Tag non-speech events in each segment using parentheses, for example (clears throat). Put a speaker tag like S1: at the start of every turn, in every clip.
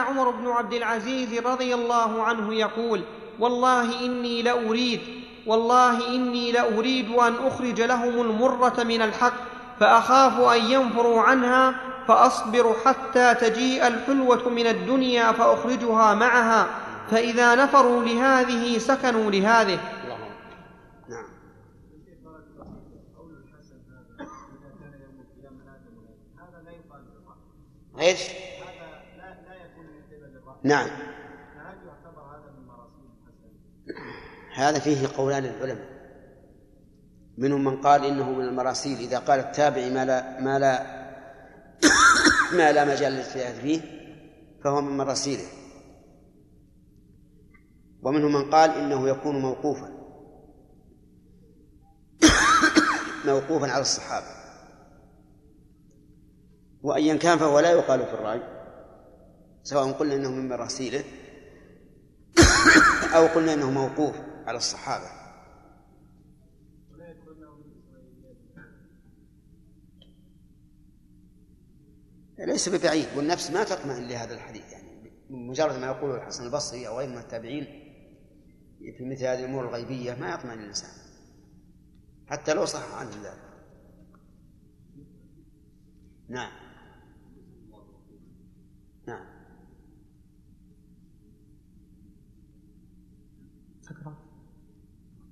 S1: عمر بن عبد العزيز رضي الله عنه يقول والله اني لاريد والله اني لاريد ان اخرج لهم المره من الحق فاخاف ان ينفروا عنها فاصبر حتى تجيء الحلوه من الدنيا فاخرجها معها فاذا نفروا لهذه سكنوا لهذه نعم.
S2: ايش؟ نعم هل يعتبر هذا من هذا فيه قولان العلماء منهم من قال انه من المراسيل اذا قال التابع ما لا ما لا ما لا مجال للاجتهاد فيه فهو من مراسيله ومنهم من قال انه يكون موقوفا موقوفا على الصحابه وايا كان فهو لا يقال في الراي سواء قلنا أنه من مراسيله أو قلنا أنه موقوف على الصحابة ليس ببعيد والنفس ما تطمئن لهذا الحديث يعني مجرد ما يقوله الحسن البصري او غيره من التابعين في مثل هذه الامور الغيبيه ما يطمئن الانسان حتى لو صح عن الله نعم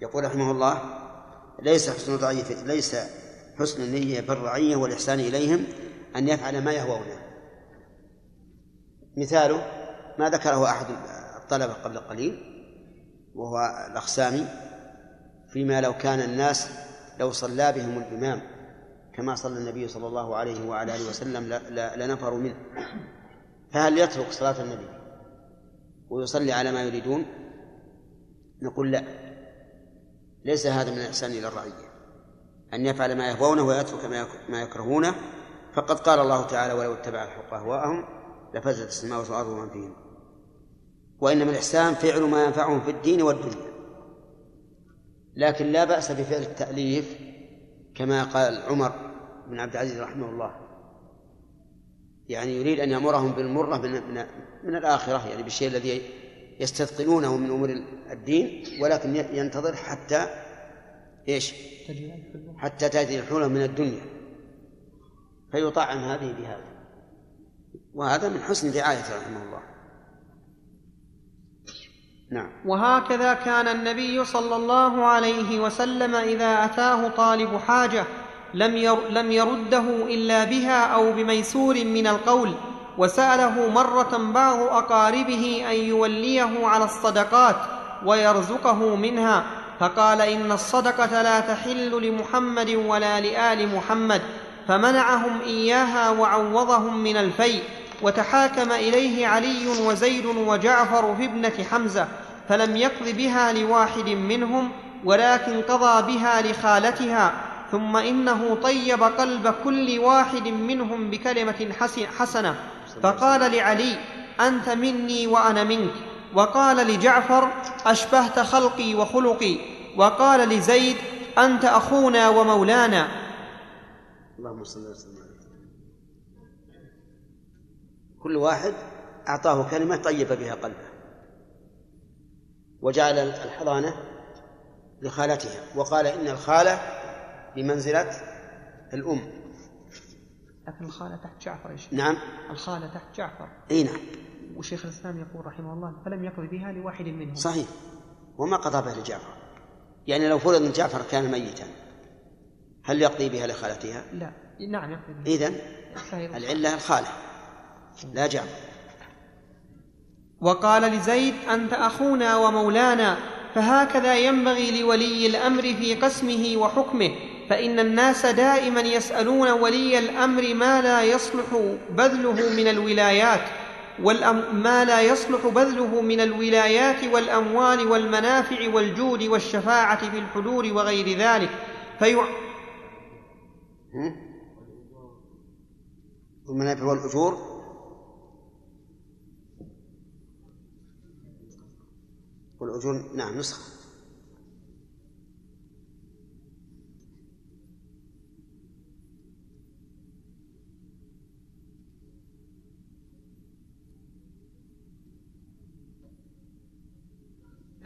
S2: يقول رحمه الله ليس حسن الرعية ليس حسن النية بالرعية والإحسان إليهم أن يفعل ما يهوونه مثاله ما ذكره أحد الطلبة قبل قليل وهو الأقسامي فيما لو كان الناس لو صلى بهم الإمام كما صلى النبي صلى الله عليه وعلى آله وسلم لنفروا منه فهل يترك صلاة النبي ويصلي على ما يريدون نقول لا ليس هذا من الإحسان إلى الرعية أن يفعل ما يهوونه ويترك ما يكرهونه فقد قال الله تعالى ولو اتبع الحق أهواءهم لفزت السماوات والأرض ومن فيهم وإنما الإحسان فعل ما ينفعهم في الدين والدنيا لكن لا بأس بفعل التأليف كما قال عمر بن عبد العزيز رحمه الله يعني يريد أن يأمرهم بالمرة من, من, من الآخرة يعني بالشيء الذي يستثقلونه من امور الدين ولكن ينتظر حتى ايش؟ حتى تاتي الحلول من الدنيا فيطعم هذه بهذا وهذا من حسن رعايته رحمه الله
S1: نعم وهكذا كان النبي صلى الله عليه وسلم إذا أتاه طالب حاجة لم, لم يرده إلا بها أو بميسور من القول وساله مره بعض اقاربه ان يوليه على الصدقات ويرزقه منها فقال ان الصدقه لا تحل لمحمد ولا لال محمد فمنعهم اياها وعوضهم من الفيء وتحاكم اليه علي وزيد وجعفر في ابنه حمزه فلم يقض بها لواحد منهم ولكن قضى بها لخالتها ثم انه طيب قلب كل واحد منهم بكلمه حسنه فقال لعلي انت مني وانا منك وقال لجعفر اشبهت خلقي وخلقي وقال لزيد انت اخونا ومولانا اللهم صل وسلم
S2: كل واحد اعطاه كلمه طيب بها قلبه وجعل الحضانه لخالتها وقال ان الخاله بمنزله الام
S3: لكن الخالة تحت جعفر يا شيخ
S2: نعم
S3: الخالة تحت جعفر
S2: اي نعم
S3: وشيخ الاسلام يقول رحمه الله فلم يقضي بها لواحد منهم
S2: صحيح وما قضى بها لجعفر يعني لو فرض ان جعفر كان ميتا هل يقضي بها لخالتها؟
S3: لا نعم يقضي بها
S2: اذا العله الخاله لا جعفر
S1: وقال لزيد انت اخونا ومولانا فهكذا ينبغي لولي الامر في قسمه وحكمه فإن الناس دائما يسألون ولي الأمر ما لا يصلح بذله من الولايات والأم... ما لا يصلح بذله من الولايات والأموال والمنافع والجود والشفاعة في الحضور وغير ذلك في
S2: والمنافع والأجور والأجور نعم نسخة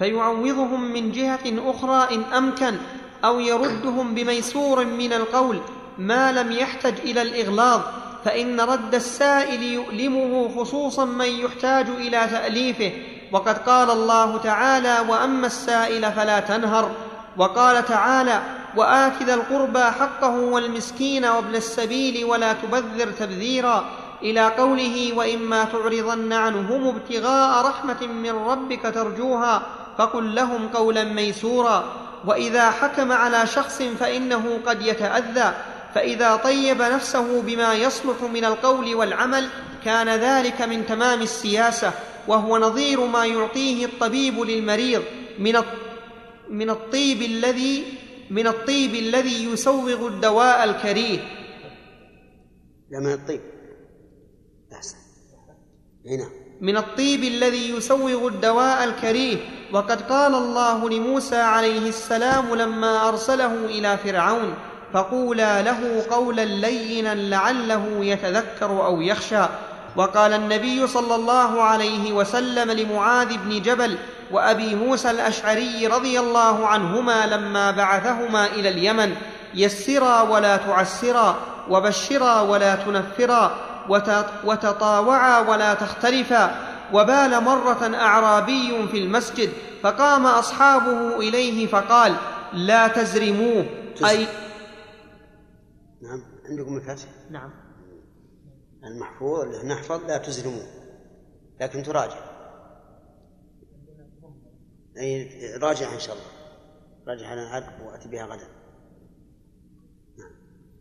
S1: فيعوضهم من جهه اخرى ان امكن او يردهم بميسور من القول ما لم يحتج الى الاغلاظ فان رد السائل يؤلمه خصوصا من يحتاج الى تاليفه وقد قال الله تعالى واما السائل فلا تنهر وقال تعالى وآكذ القربى حقه والمسكين وابن السبيل ولا تبذر تبذيرا الى قوله واما تعرضن عنهم ابتغاء رحمه من ربك ترجوها فقل لهم قولا ميسورا واذا حكم على شخص فانه قد يتاذى فاذا طيب نفسه بما يصلح من القول والعمل كان ذلك من تمام السياسه وهو نظير ما يعطيه الطبيب للمريض من من الطيب الذي من الطيب الذي يسوغ الدواء الكريه
S2: لا من الطيب أحسن هنا
S1: من الطيب الذي يسوغ الدواء الكريه وقد قال الله لموسى عليه السلام لما ارسله الى فرعون فقولا له قولا لينا لعله يتذكر او يخشى وقال النبي صلى الله عليه وسلم لمعاذ بن جبل وابي موسى الاشعري رضي الله عنهما لما بعثهما الى اليمن يسرا ولا تعسرا وبشرا ولا تنفرا وتطاوعا ولا تختلفا وبال مرة أعرابي في المسجد فقام أصحابه إليه فقال لا تزرموه أي
S2: نعم عندكم الفتح نعم المحفوظ نحفظ لا تزرموه لكن تراجع أي راجع إن شاء الله راجع على العرق وأتي بها غدا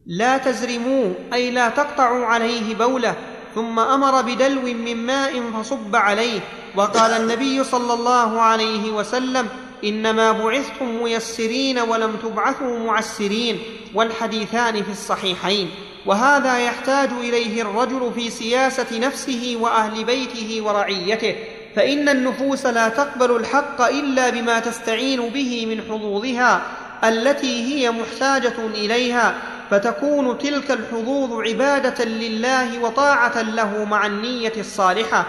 S1: لا تزرموه اي لا تقطعوا عليه بوله ثم امر بدلو من ماء فصب عليه وقال النبي صلى الله عليه وسلم انما بعثتم ميسرين ولم تبعثوا معسرين والحديثان في الصحيحين وهذا يحتاج اليه الرجل في سياسه نفسه واهل بيته ورعيته فان النفوس لا تقبل الحق الا بما تستعين به من حظوظها التي هي محتاجه اليها فتكون تلك الحظوظ عباده لله وطاعه له مع النيه الصالحه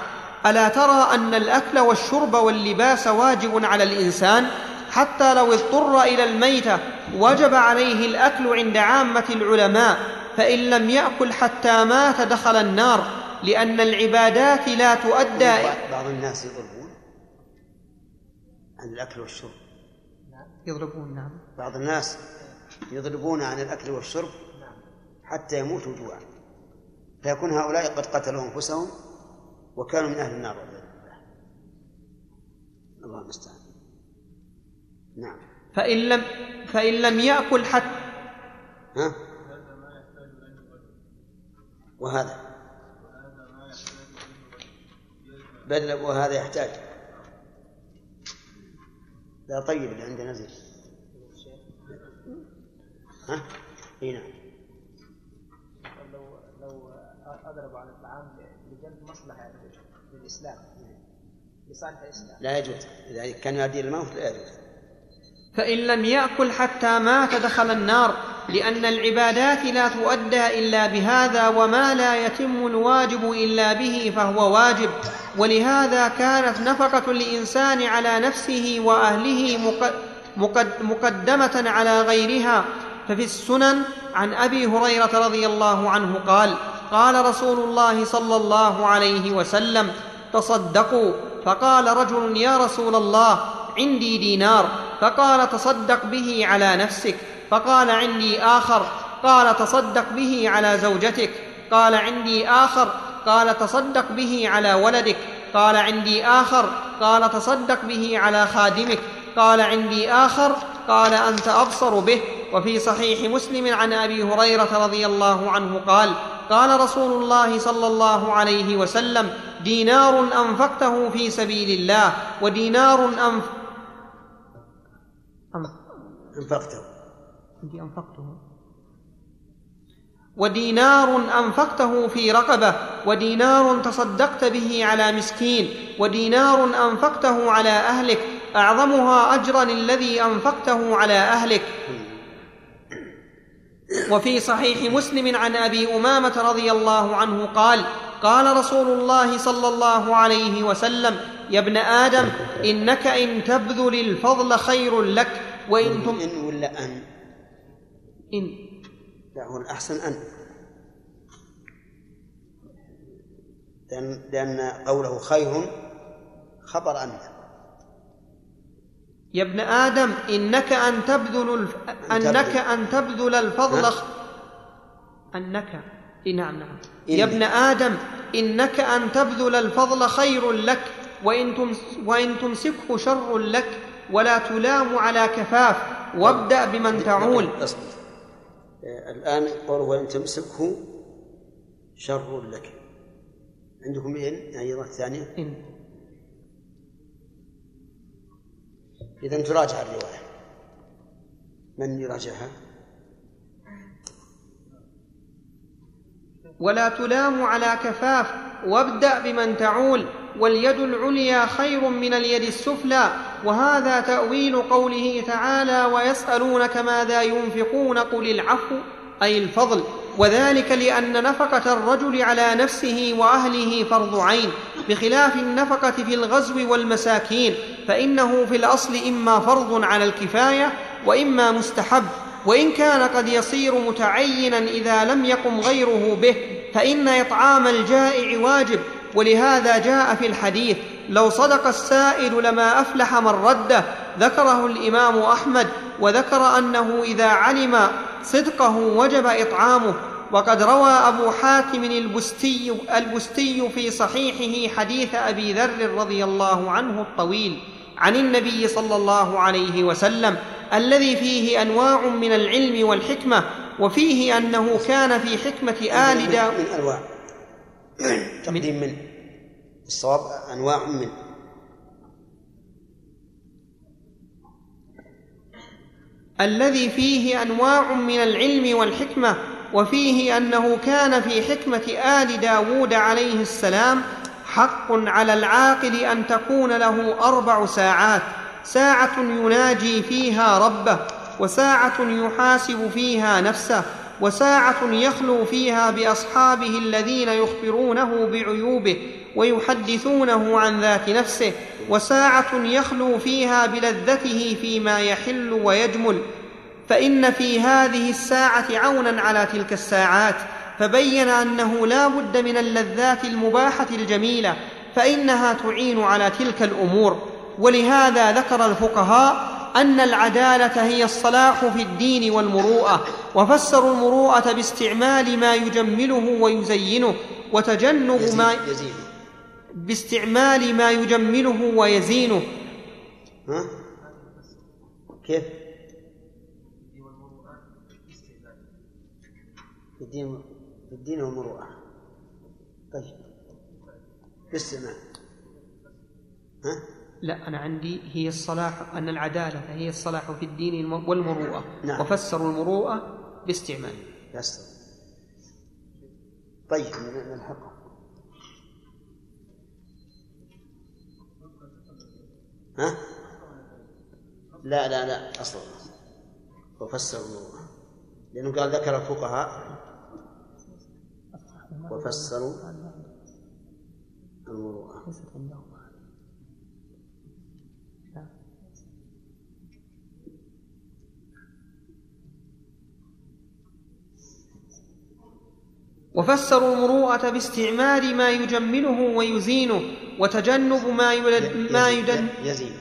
S1: الا ترى ان الاكل والشرب واللباس واجب على الانسان حتى لو اضطر الى الميته وجب عليه الاكل عند عامه العلماء فان لم ياكل حتى مات دخل النار لان العبادات لا تؤدى
S2: بعض الناس يضربون عن الاكل والشرب
S3: يضربون نعم
S2: بعض الناس يضربون عن الأكل والشرب نعم. حتى يموتوا جوعا فيكون هؤلاء قد قتلوا أنفسهم وكانوا من أهل النار والعياذ بالله الله
S1: المستعان نعم فإن لم فإن لم يأكل حتى ها؟
S2: وهذا بل وهذا يحتاج لا طيب اللي عندنا زين ها؟ اي نعم لو لو اضرب على الطعام لجلب مصلحه للاسلام لصالح الاسلام لا يجوز اذا كان يؤدي الموت لا يجوز
S1: فان لم ياكل حتى مات دخل النار لان العبادات لا تؤدى الا بهذا وما لا يتم الواجب الا به فهو واجب ولهذا كانت نفقه الانسان على نفسه واهله مقدمه على غيرها ففي السنن عن ابي هريره رضي الله عنه قال قال رسول الله صلى الله عليه وسلم تصدقوا فقال رجل يا رسول الله عندي دينار فقال تصدق به على نفسك فقال عندي اخر قال تصدق به على زوجتك قال عندي اخر قال تصدق به على ولدك قال عندي اخر قال تصدق به على خادمك قال عندي اخر قال انت ابصر به وفي صحيح مسلم عن ابي هريره رضي الله عنه قال قال رسول الله صلى الله عليه وسلم دينار انفقته في سبيل الله ودينار أنف... انفقته انفقته ودينار انفقته في رقبه ودينار تصدقت به على مسكين ودينار انفقته على اهلك اعظمها اجرا الذي انفقته على اهلك وفي صحيح مسلم عن ابي امامه رضي الله عنه قال قال رسول الله صلى الله عليه وسلم يا ابن ادم انك ان تبذل الفضل خير لك
S2: وان تم ان ولا ان ان لا هو الاحسن ان لان لان قوله خير خبر أنه
S1: يا ابن آدم إنك أن تبذل الف... أنك أن تبذل الفضل
S3: أنك نعم نعم
S1: يا ابن آدم إنك أن تبذل الفضل خير لك وإن, تمس وإن تمسكه شر لك ولا تلام على كفاف وابدأ بمن نعم، تعول نعم،
S2: آه، الآن قوله وإن تمسكه شر لك عندكم إيه؟ يعني إن أيضا ثانية إن إذا تراجع الرواية من يراجعها؟
S1: ولا تلام على كفاف وابدأ بمن تعول واليد العليا خير من اليد السفلى وهذا تأويل قوله تعالى ويسألونك ماذا ينفقون قل العفو أي الفضل وذلك لان نفقه الرجل على نفسه واهله فرض عين بخلاف النفقه في الغزو والمساكين فانه في الاصل اما فرض على الكفايه واما مستحب وان كان قد يصير متعينا اذا لم يقم غيره به فان اطعام الجائع واجب ولهذا جاء في الحديث لو صدق السائل لما افلح من رده ذكره الامام احمد وذكر انه اذا علم صدقه وجب اطعامه وقد روى ابو حاتم البستي البستي في صحيحه حديث ابي ذر رضي الله عنه الطويل عن النبي صلى الله عليه وسلم الذي فيه انواع من العلم والحكمه وفيه انه كان في حكمه ال داود من انواع
S2: تقديم من الصواب انواع من
S1: الذي فيه انواع من العلم والحكمه وفيه انه كان في حكمه ال داود عليه السلام حق على العاقل ان تكون له اربع ساعات ساعه يناجي فيها ربه وساعه يحاسب فيها نفسه وساعه يخلو فيها باصحابه الذين يخبرونه بعيوبه ويحدثونه عن ذات نفسه وساعه يخلو فيها بلذته فيما يحل ويجمل فان في هذه الساعه عونا على تلك الساعات فبين انه لا بد من اللذات المباحه الجميله فانها تعين على تلك الامور ولهذا ذكر الفقهاء ان العداله هي الصلاح في الدين والمروءه وفسروا المروءه باستعمال ما يجمله ويزينه وتجنب ما يزيد باستعمال ما يجمله ويزينه ها؟
S2: كيف؟ الدين الدين والمروءة طيب باستعمال
S3: ها؟ لا أنا عندي هي الصلاح أن العدالة هي الصلاح في الدين والمروءة نعم. وفسروا المروءة باستعمال يسر
S2: طيب نلحقها ها؟ لا لا لا أصلا وفسر الله لأنه قال ذكر الفقهاء وفسروا المروءة
S1: وفسروا المروءة باستعمال ما يجمله ويزينه وتجنب ما يدن ما يدن يزين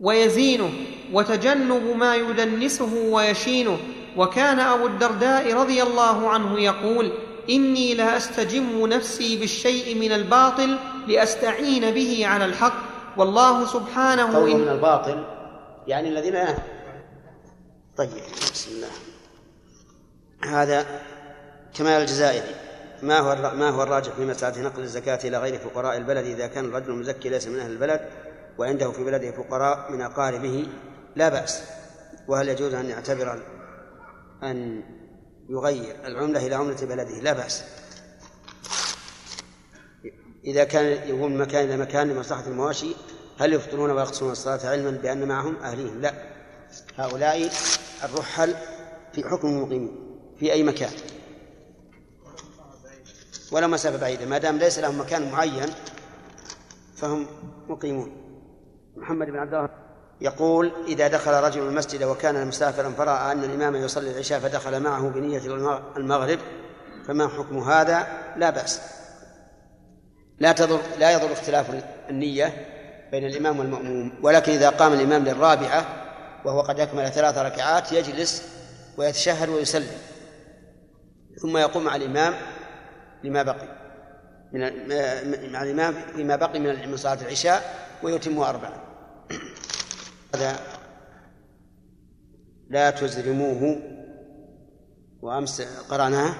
S1: ويزينه وتجنب ما يدنسه ويشينه وكان أبو الدرداء رضي الله عنه يقول إني لا أستجم نفسي بالشيء من الباطل لأستعين به على الحق والله سبحانه
S2: إن من الباطل يعني الذين طيب بسم الله هذا كمال الجزائري ما هو ما هو الراجح في مسألة نقل الزكاة إلى غير فقراء البلد إذا كان الرجل المزكي ليس من أهل البلد وعنده في بلده فقراء من أقاربه لا بأس وهل يجوز أن يعتبر أن يغير العملة إلى عملة بلده لا بأس إذا كان يقوم من مكان إلى مكان لمصلحة المواشي هل يفطرون ويقصرون الصلاة علما بأن معهم أهليهم لا هؤلاء الرحل في حكم المقيمين في أي مكان ولا مسافة بعيدة ما دام ليس لهم مكان معين فهم مقيمون محمد بن عبد الله يقول إذا دخل رجل المسجد وكان مسافرا فرأى أن الإمام يصلي العشاء فدخل معه بنية المغرب فما حكم هذا لا بأس لا تضر لا يضر اختلاف النية بين الإمام والمأموم ولكن إذا قام الإمام للرابعة وهو قد أكمل ثلاث ركعات يجلس ويتشهد ويسلم ثم يقوم على الإمام لما بقي من مع الإمام بقي من من صلاة العشاء ويتم أربعا هذا لا تزرموه وأمس قرأناه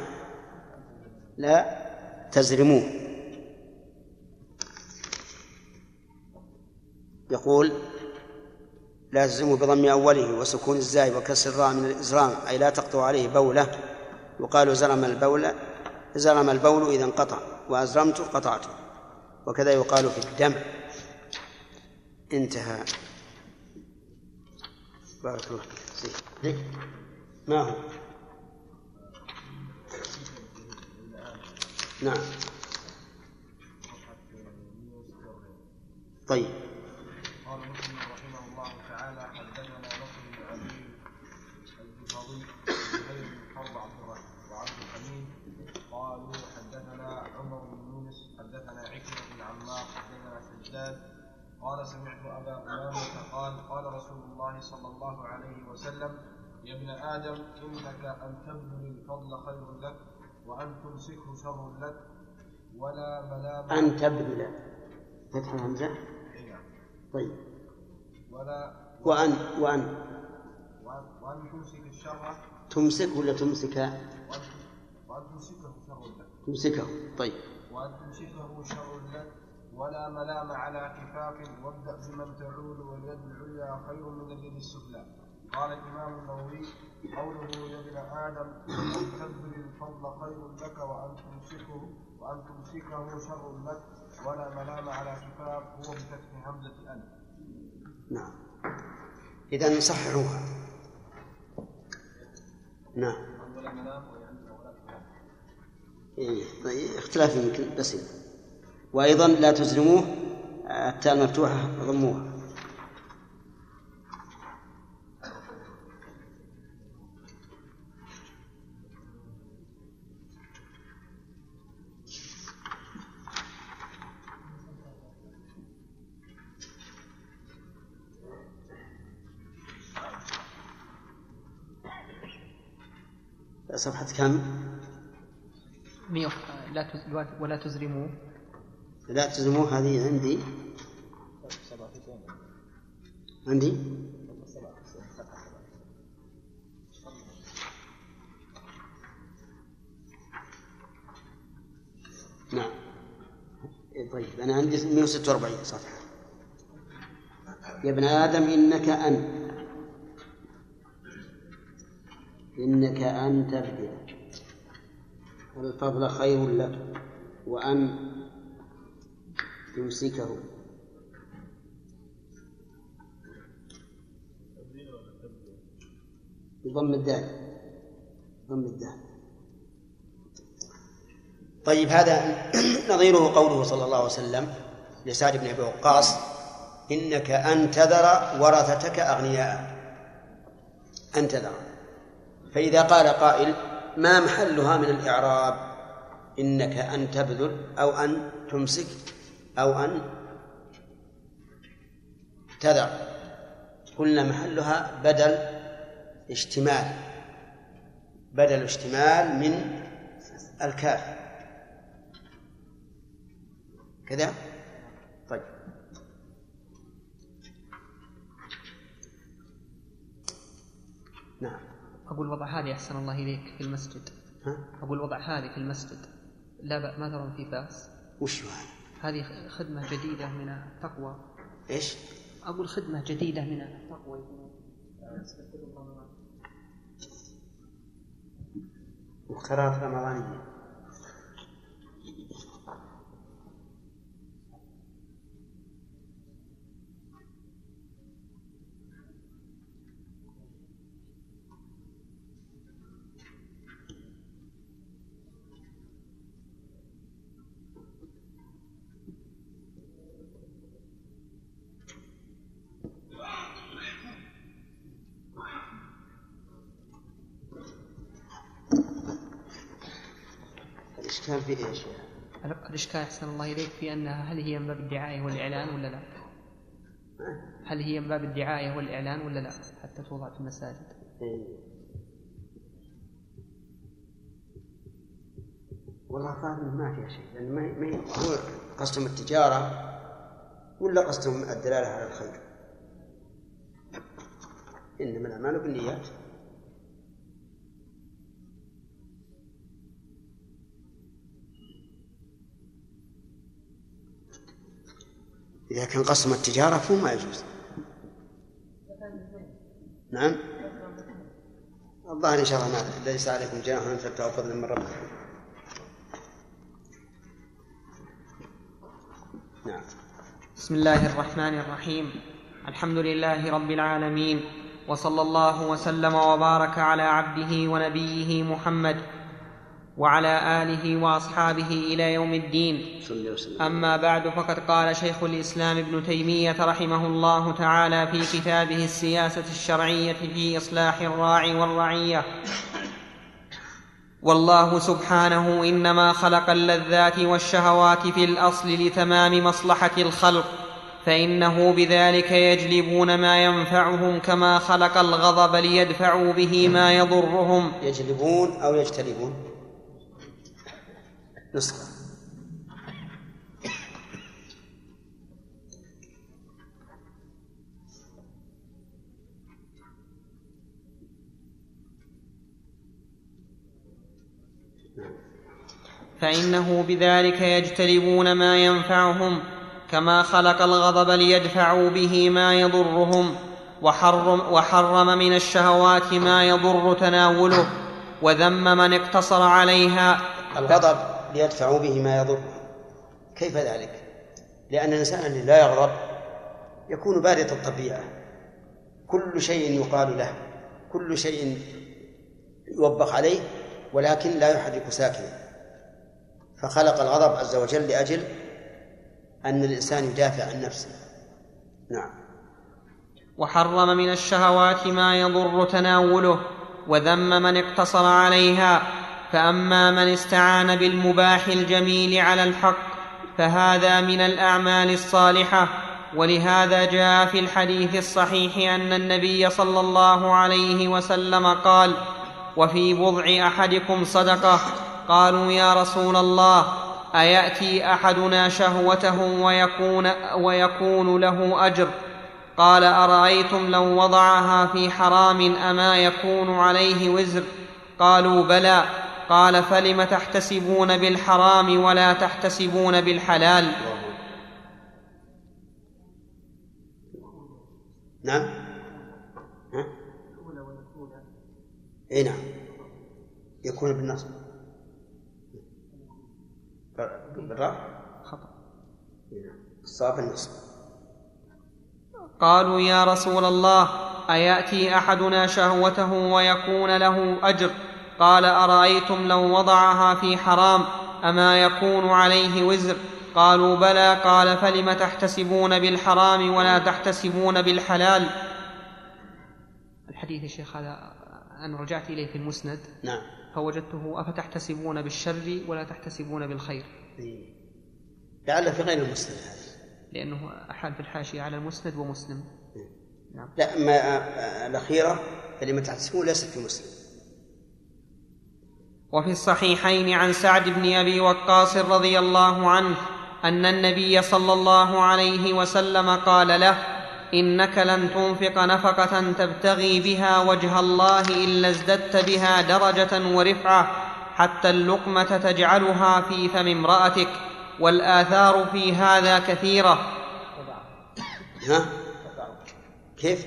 S2: لا تزرموه يقول لا تزرموه بضم أوله وسكون الزاي وكسر الراء من الإزرام أي لا تقطع عليه بولة يقال زرم البولة زرم البول إذا انقطع وأزرمت قطعته وكذا يقال في الدم انتهى بارك الله فيك ما هو نعم طيب قال سمعت أبا أمامة قال قال رسول الله صلى الله عليه وسلم يا ابن آدم إنك أن تبذل الفضل خير لك وأن تمسكه شر لك ولا ملام أن تبذل فتح الهمزة إيه. طيب ولا وأن وأن وأن تمسك الشر تمسك ولا تمسك؟ وأن تمسكه شر لك تمسكه طيب وأن تمسكه شر لك ولا ملام على كفاف وابدأ بمن تعول واليد العليا خير من اليد السفلى قال الإمام النووي قوله يا ابن آدم أن تبذل الفضل خير لك وأن تمسكه وأن تمسكه شر لك ولا ملام على كفاف هو بفتح همزة أن نعم إذا صححوها نعم ولا إيه طيب اختلاف يمكن بسيط وأيضا لا تزلموه التاء المفتوحة ضموها صفحة كم؟
S3: لا ولا
S2: تزرموه لا تزموه هذه عندي عندي نعم طيب أنا عندي 146 صفحة يا ابن آدم إنك انت إنك أن الفضل خير لك وأن يمسكه بضم الدال يضم الدال طيب هذا (clears throat) نظيره قوله صلى الله عليه وسلم لسعد بن ابي وقاص انك ان تذر ورثتك اغنياء ان تذر فاذا قال قائل ما محلها من الاعراب انك ان تبذل او ان تمسك أو أن تذر قلنا محلها بدل اشتمال بدل اشتمال من الكاف كذا طيب
S3: نعم أقول وضع هذه أحسن الله إليك في المسجد ها؟ أقول وضع هذه في المسجد لا ما ترون في بأس
S2: وش هذا؟
S3: هذه خدمة جديدة من التقوى
S2: ايش؟
S3: أقول خدمة جديدة من التقوى
S2: وقراءة رمضانية
S3: في ايش؟ الاشكال يعني؟ احسن الله اليك في انها هل هي من باب الدعايه والاعلان ولا لا؟ هل هي من باب الدعايه والاعلان ولا لا؟ حتى توضع في المساجد. إيه.
S2: والله فاهم ما فيها شيء لان يعني ما هي قصدهم التجاره ولا قصدهم الدلاله على الخير؟ انما الاعمال بالنيات. إذا كان قسم التجارة فهو ما يجوز نعم الظاهر إن شاء الله ما ليس عليكم جناح أن تبتغوا فضلا من
S1: ربكم نعم بسم الله الرحمن الرحيم الحمد لله رب العالمين وصلى الله وسلم وبارك على عبده ونبيه محمد وعلى آله وأصحابه إلى يوم الدين أما بعد فقد قال شيخ الإسلام ابن تيمية رحمه الله تعالى في كتابه السياسة الشرعية في إصلاح الراعي والرعية والله سبحانه إنما خلق اللذات والشهوات في الأصل لتمام مصلحة الخلق فإنه بذلك يجلبون ما ينفعهم كما خلق الغضب ليدفعوا به ما يضرهم
S2: يجلبون أو يجتلبون نسخة
S1: فإنه بذلك يجتلبون ما ينفعهم كما خلق الغضب ليدفعوا به ما يضرهم وحرم, وحرم من الشهوات ما يضر تناوله وذم من اقتصر عليها
S2: الغضب ليدفعوا به ما يضره كيف ذلك؟ لأن الإنسان الذي لا يغضب يكون بارد الطبيعة كل شيء يقال له كل شيء يوبخ عليه ولكن لا يحرك ساكنا فخلق الغضب عز وجل لأجل أن الإنسان يدافع عن نفسه نعم
S1: وحرم من الشهوات ما يضر تناوله وذم من اقتصر عليها فاما من استعان بالمباح الجميل على الحق فهذا من الاعمال الصالحه ولهذا جاء في الحديث الصحيح ان النبي صلى الله عليه وسلم قال وفي بضع احدكم صدقه قالوا يا رسول الله اياتي احدنا شهوته ويكون, ويكون له اجر قال ارايتم لو وضعها في حرام اما يكون عليه وزر قالوا بلى قال فلم تحتسبون بالحرام ولا تحتسبون بالحلال
S2: نعم ها؟ اي نعم يكون بالنصب بالراء خطا نعم. الصواب النصب
S1: قالوا يا رسول الله اياتي احدنا شهوته ويكون له اجر قال ارايتم لو وضعها في حرام اما يكون عليه وزر قالوا بلى قال فلم تحتسبون بالحرام ولا تحتسبون بالحلال
S3: الحديث الشيخ هذا أنا رجعت إليه في المسند نعم فوجدته أفتحتسبون بالشر ولا تحتسبون بالخير إيه.
S2: لعل في غير المسند هذا
S3: لأنه أحال في الحاشية على المسند ومسلم إيه.
S2: نعم لا ما الأخيرة فلم تحتسبون ليست في مسلم
S1: وفي الصحيحين عن سعد بن ابي وقاص رضي الله عنه ان النبي صلى الله عليه وسلم قال له انك لن تنفق نفقه تبتغي بها وجه الله الا ازددت بها درجه ورفعه حتى اللقمه تجعلها في فم امراتك والاثار في هذا كثيره
S2: ها؟ كيف؟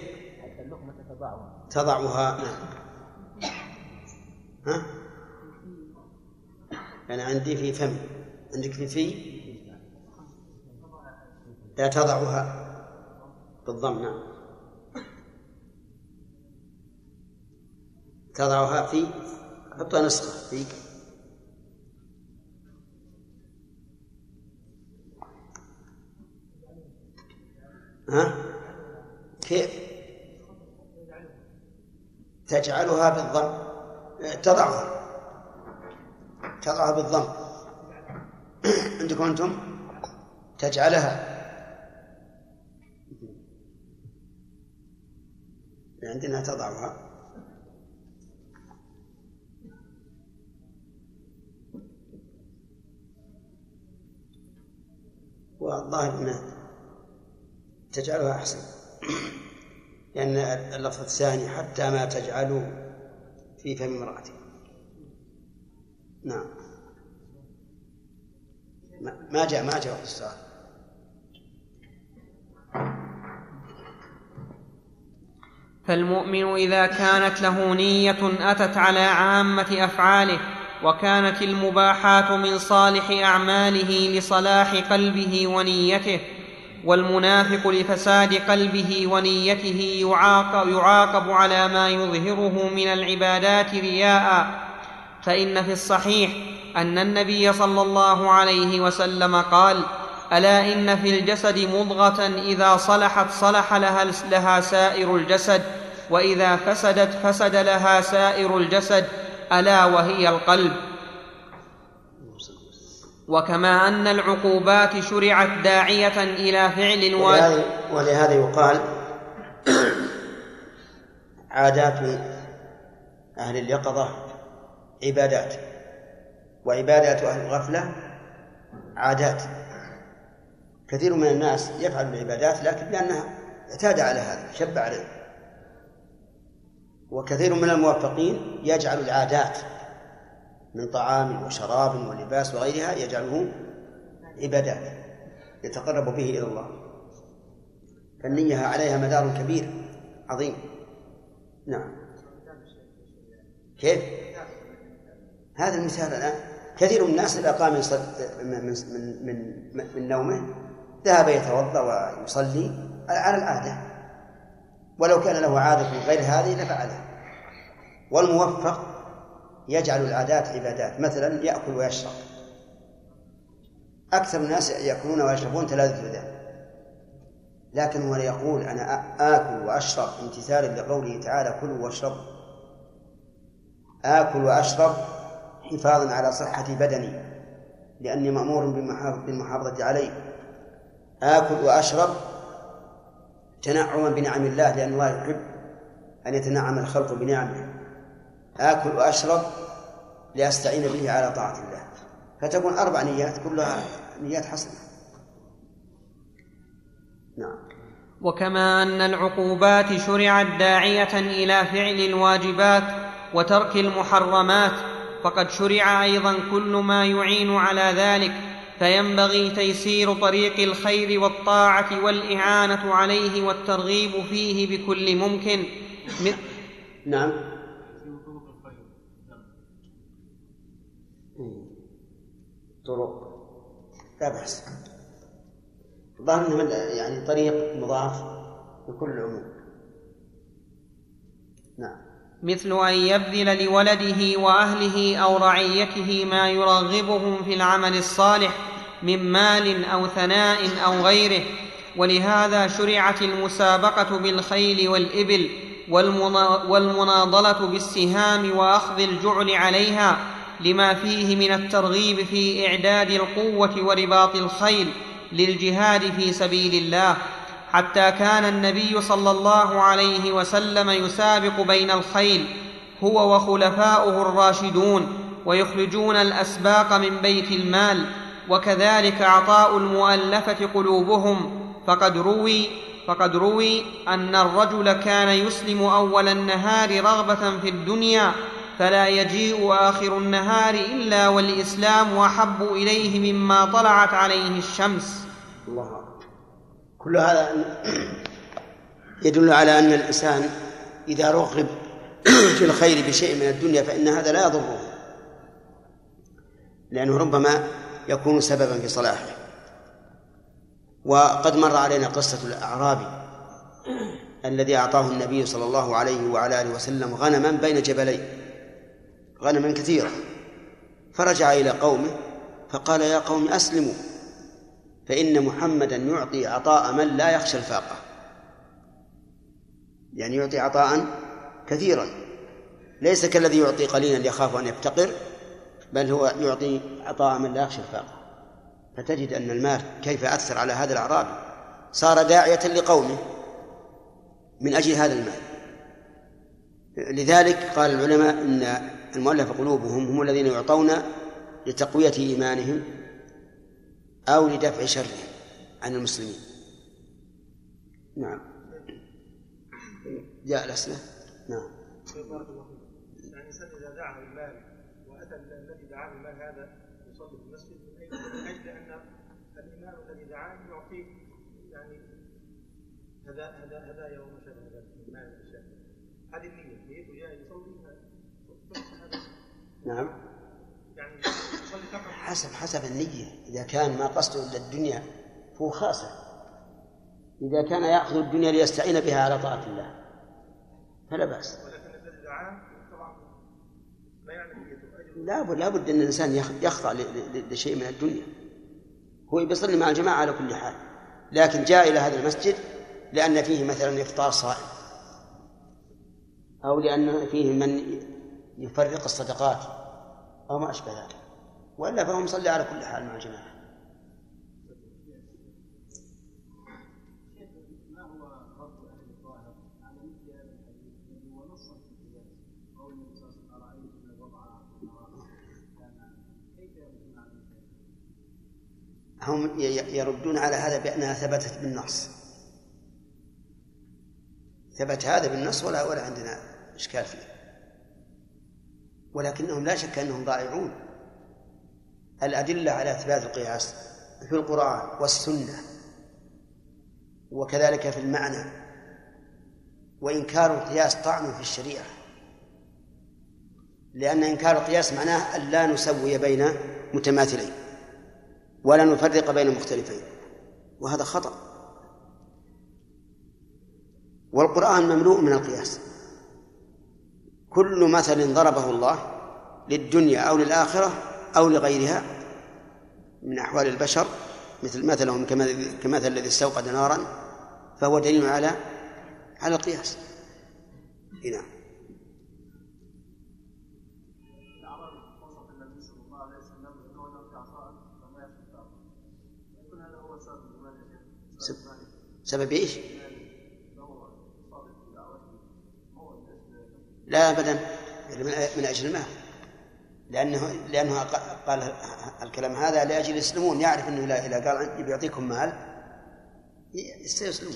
S2: تضعها ها؟ أنا يعني عندي في فم عندك في في لا تضعها بالضم نعم تضعها في حطها نسخة في ها كيف تجعلها بالضم تضعها تقع بالضم عندكم أنتم تجعلها يعني عندنا تضعها والظاهر أنها تجعلها أحسن لأن اللفظ الثاني حتى ما تجعله في فم امرأته نعم ما جاء ما جاء وقت السؤال
S1: فالمؤمن إذا كانت له نية أتت على عامة أفعاله وكانت المباحات من صالح أعماله لصلاح قلبه ونيته والمنافق لفساد قلبه ونيته يعاقب, يعاقب على ما يظهره من العبادات رياء فإن في الصحيح ان النبي صلى الله عليه وسلم قال الا ان في الجسد مضغه اذا صلحت صلح لها, لها سائر الجسد واذا فسدت فسد لها سائر الجسد الا وهي القلب وكما ان العقوبات شرعت داعيه الى فعل
S2: الواجب ولهذا يقال عادات اهل اليقظه عبادات وعبادات أهل الغفلة عادات كثير من الناس يفعل العبادات لكن لأنها اعتاد على هذا شب عليه وكثير من الموفقين يجعل العادات من طعام وشراب ولباس وغيرها يجعله عبادات يتقرب به إلى الله فالنية عليها مدار كبير عظيم نعم كيف؟ هذا المثال الآن كثير من الناس إذا قام من, من, من, من, نومه ذهب يتوضأ ويصلي على العادة ولو كان له عادة غير هذه لفعلها والموفق يجعل العادات عبادات مثلا يأكل ويشرب أكثر الناس يأكلون ويشربون تلذذا لكن هو يقول أنا آكل وأشرب امتثالا لقوله تعالى كلوا واشربوا آكل وأشرب حفاظا على صحة بدني لأني مأمور بالمحافظة عليه آكل وأشرب تنعما بنعم الله لأن الله يحب أن يتنعم الخلق بنعمه آكل وأشرب لأستعين به على طاعة الله فتكون أربع نيات كلها نيات حسنة نعم
S1: وكما أن العقوبات شرعت داعية إلى فعل الواجبات وترك المحرمات فقد شرع ايضا كل ما يعين على ذلك فينبغي تيسير طريق الخير والطاعه والاعانه عليه والترغيب فيه بكل ممكن من نعم. نعم
S2: طرق لا بأس يعني طريق مضاف لكل العموم
S1: مثل ان يبذل لولده واهله او رعيته ما يرغبهم في العمل الصالح من مال او ثناء او غيره ولهذا شرعت المسابقه بالخيل والابل والمناضله بالسهام واخذ الجعل عليها لما فيه من الترغيب في اعداد القوه ورباط الخيل للجهاد في سبيل الله حتى كان النبي صلى الله عليه وسلم يسابق بين الخيل هو وخلفاؤه الراشدون ويخرجون الاسباق من بيت المال وكذلك عطاء المؤلفه قلوبهم فقد روي فقد روي ان الرجل كان يسلم اول النهار رغبه في الدنيا فلا يجيء اخر النهار الا والاسلام احب اليه مما طلعت عليه الشمس الله
S2: كل هذا يدل على أن الإنسان إذا رغب في الخير بشيء من الدنيا فإن هذا لا يضره لأنه ربما يكون سببا في صلاحه وقد مر علينا قصة الأعرابي الذي أعطاه النبي صلى الله عليه وعلى آله وسلم غنما بين جبلين غنما كثيرة فرجع إلى قومه فقال يا قوم أسلموا فإن محمدا يعطي عطاء من لا يخشى الفاقة يعني يعطي عطاء كثيرا ليس كالذي يعطي قليلا يخاف أن يفتقر بل هو يعطي عطاء من لا يخشى الفاقة فتجد أن المال كيف أثر على هذا الأعرابي صار داعية لقومه من أجل هذا المال لذلك قال العلماء إن المؤلف قلوبهم هم الذين يعطون لتقوية إيمانهم أو لدفع شره عن المسلمين نعم جاء الأسئلة نعم يعني الله الإنسان إذا دعا المال وأتى الذي دعاه المال هذا يصلي في المسجد من أجل أن الإمام الذي دعاه يعطيه يعني هذا هذا هذا يوم شهر هذا المال هذه النية نيته يصلي نعم حسب حسب النية إذا كان ما قصده إلا الدنيا فهو خاسر إذا كان يأخذ الدنيا ليستعين بها على طاعة الله فلا بأس لا بد لا بد أن الإنسان يخضع لشيء من الدنيا هو يصلي مع الجماعة على كل حال لكن جاء إلى هذا المسجد لأن فيه مثلا إفطار صائم أو لأن فيه من يفرق الصدقات أو ما أشبه ذلك وإلا فهو مصلي على كل حال مع الجماعة هم يردون على هذا بأنها ثبتت بالنص ثبت هذا بالنص ولا ولا عندنا إشكال فيه ولكنهم لا شك أنهم ضائعون الأدلة على إثبات القياس في القرآن والسنة وكذلك في المعنى وإنكار القياس طعن في الشريعة لأن إنكار القياس معناه أن لا نسوي بين متماثلين ولا نفرق بين مختلفين وهذا خطأ والقرآن مملوء من القياس كل مثل ضربه الله للدنيا أو للآخرة أو لغيرها من أحوال البشر مثل مثلهم كمثل الذي استوقد نارا فهو دليل على على القياس هنا إيه، نعم. سبب ايش؟ لا أبدا يعني من أجل المال لأنه لأنه قال الكلام هذا لأجل يسلمون يعرف أنه لا إذا قال بيعطيكم مال سيسلمون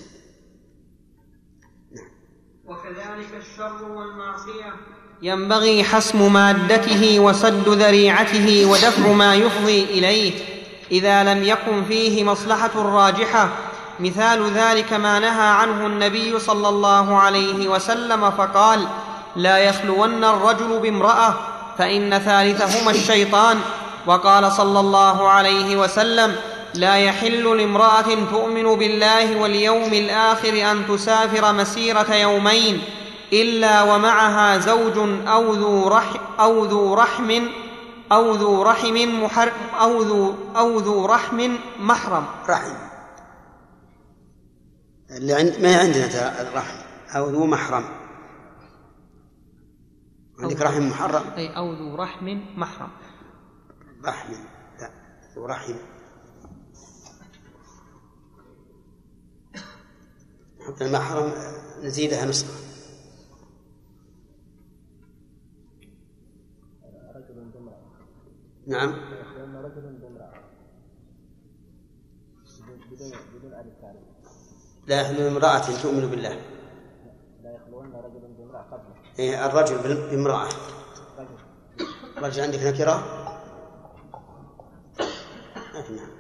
S1: نعم وكذلك الشر والمعصية ينبغي حسم مادته وسد ذريعته ودفع ما يفضي إليه إذا لم يكن فيه مصلحة راجحة مثال ذلك ما نهى عنه النبي صلى الله عليه وسلم فقال: لا يخلون الرجل بامراه فان ثالثهما الشيطان وقال صلى الله عليه وسلم لا يحل لامراه تؤمن بالله واليوم الاخر ان تسافر مسيره يومين الا ومعها زوج او ذو رحم او ذو رحم أو ذو رحم محر أو ذو أو ذو رحم محرم رحم اللي عند
S2: ما عندنا الرحم أو ذو محرم عندك رحم محرم
S1: أي أو ذو رحم محرم
S2: رحم لا ذو رحم حط المحرم نزيدها نسخة نعم رجلا بامرأة بدون لا يخلون امرأة تؤمن بالله لا يخلون رجلا بامرأة قبله إيه، الرجل بامرأة رجل عندك نكرة؟ نعم, نعم،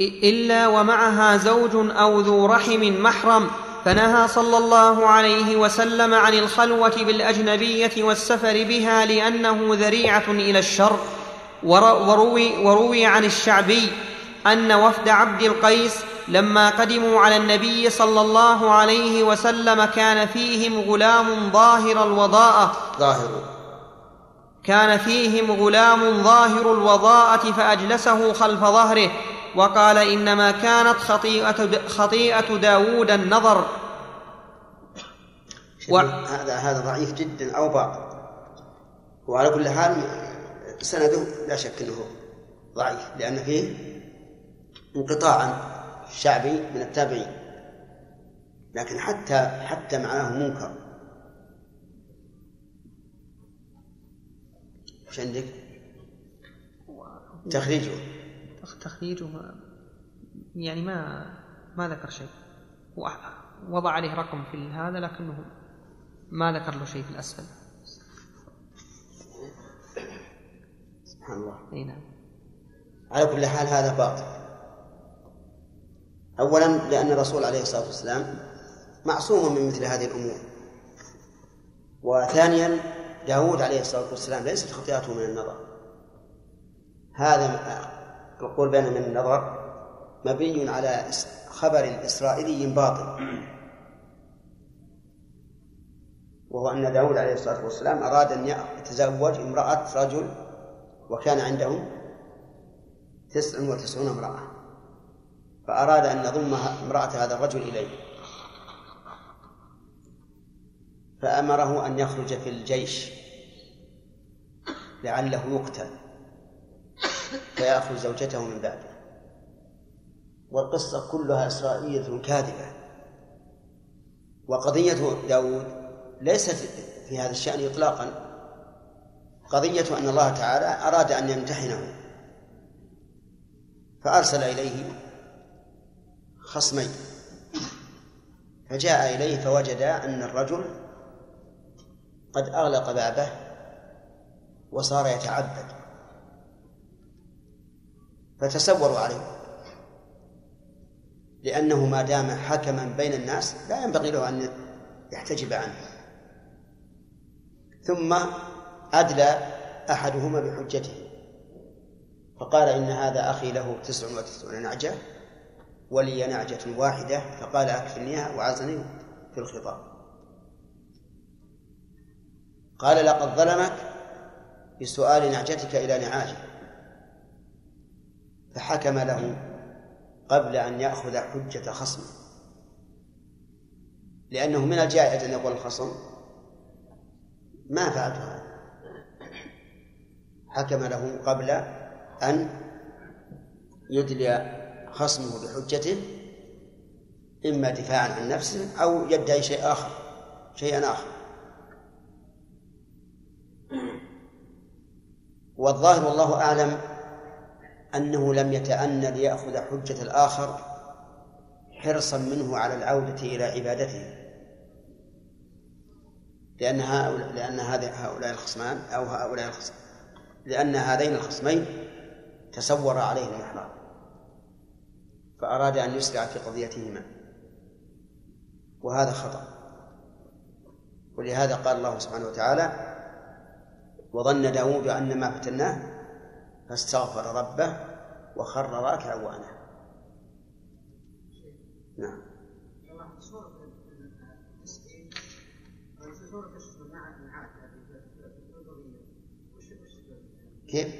S1: إلا ومعها زوج أو ذو رحم محرم فنهى صلى الله عليه وسلم عن الخلوة بالأجنبية والسفر بها لأنه ذريعة إلى الشر وروي, وروي عن الشعبي أن وفد عبد القيس لما قدموا على النبي صلى الله عليه وسلم كان فيهم غلام ظاهر الوضاءة
S2: ظاهر
S1: كان فيهم غلام ظاهر الوضاءة فأجلسه خلف ظهره وقال إنما كانت خطيئة خطيئة داوود النظر
S2: و... هذا هذا ضعيف جدا أو بعض وعلى كل حال سنده لا شك أنه ضعيف لأن فيه انقطاعا الشعبي من التابعين لكن حتى حتى معناه منكر ايش عندك؟ تخريجه
S1: تخريجه يعني ما ما ذكر شيء وضع عليه رقم في هذا لكنه ما ذكر له شيء في الأسفل
S2: سبحان الله
S1: أي نعم
S2: على كل حال هذا باطل أولا لأن الرسول عليه الصلاة والسلام معصوم من مثل هذه الأمور وثانيا داود عليه الصلاة والسلام ليست خطيئته من النظر هذا القول بين من النظر مبني على خبر إسرائيلي باطل وهو أن داود عليه الصلاة والسلام أراد أن يتزوج امرأة رجل وكان عنده تسع وتسعون امرأة فأراد أن يضم امرأة هذا الرجل إليه فأمره أن يخرج في الجيش لعله يقتل فيأخذ زوجته من بعده والقصة كلها إسرائيلية كاذبة وقضية داود ليست في هذا الشأن إطلاقا قضية أن الله تعالى أراد أن يمتحنه فأرسل إليه خصمين فجاء إليه فوجد أن الرجل قد أغلق بابه وصار يتعبد فتسوروا عليه لأنه ما دام حكما بين الناس لا ينبغي له أن يحتجب عنه ثم أدلى أحدهما بحجته فقال إن هذا أخي له تسع وتسعون نعجة ولي نعجة واحدة فقال أكفلنيها وعزني في الخطاب قال لقد ظلمك بسؤال نعجتك إلى نعاجه فحكم له قبل أن يأخذ حجة خصمه لأنه من الجائز أن يقول الخصم ما فعلت هذا حكم له قبل أن يدلي خصمه بحجته إما دفاعا عن نفسه أو يدعي شيء آخر شيئا آخر والظاهر والله أعلم أنه لم يتأنى ليأخذ حجة الآخر حرصا منه على العودة إلى عبادته لأن هؤلاء لأن هؤلاء الخصمان أو هؤلاء الخصمان لأن هذين الخصمين تسور عليه المحراب فأراد أن يسرع في قضيتهما وهذا خطأ ولهذا قال الله سبحانه وتعالى وظن داود أن ما فتناه فاستغفر ربه وخر راكعا وأنا نعم كيف؟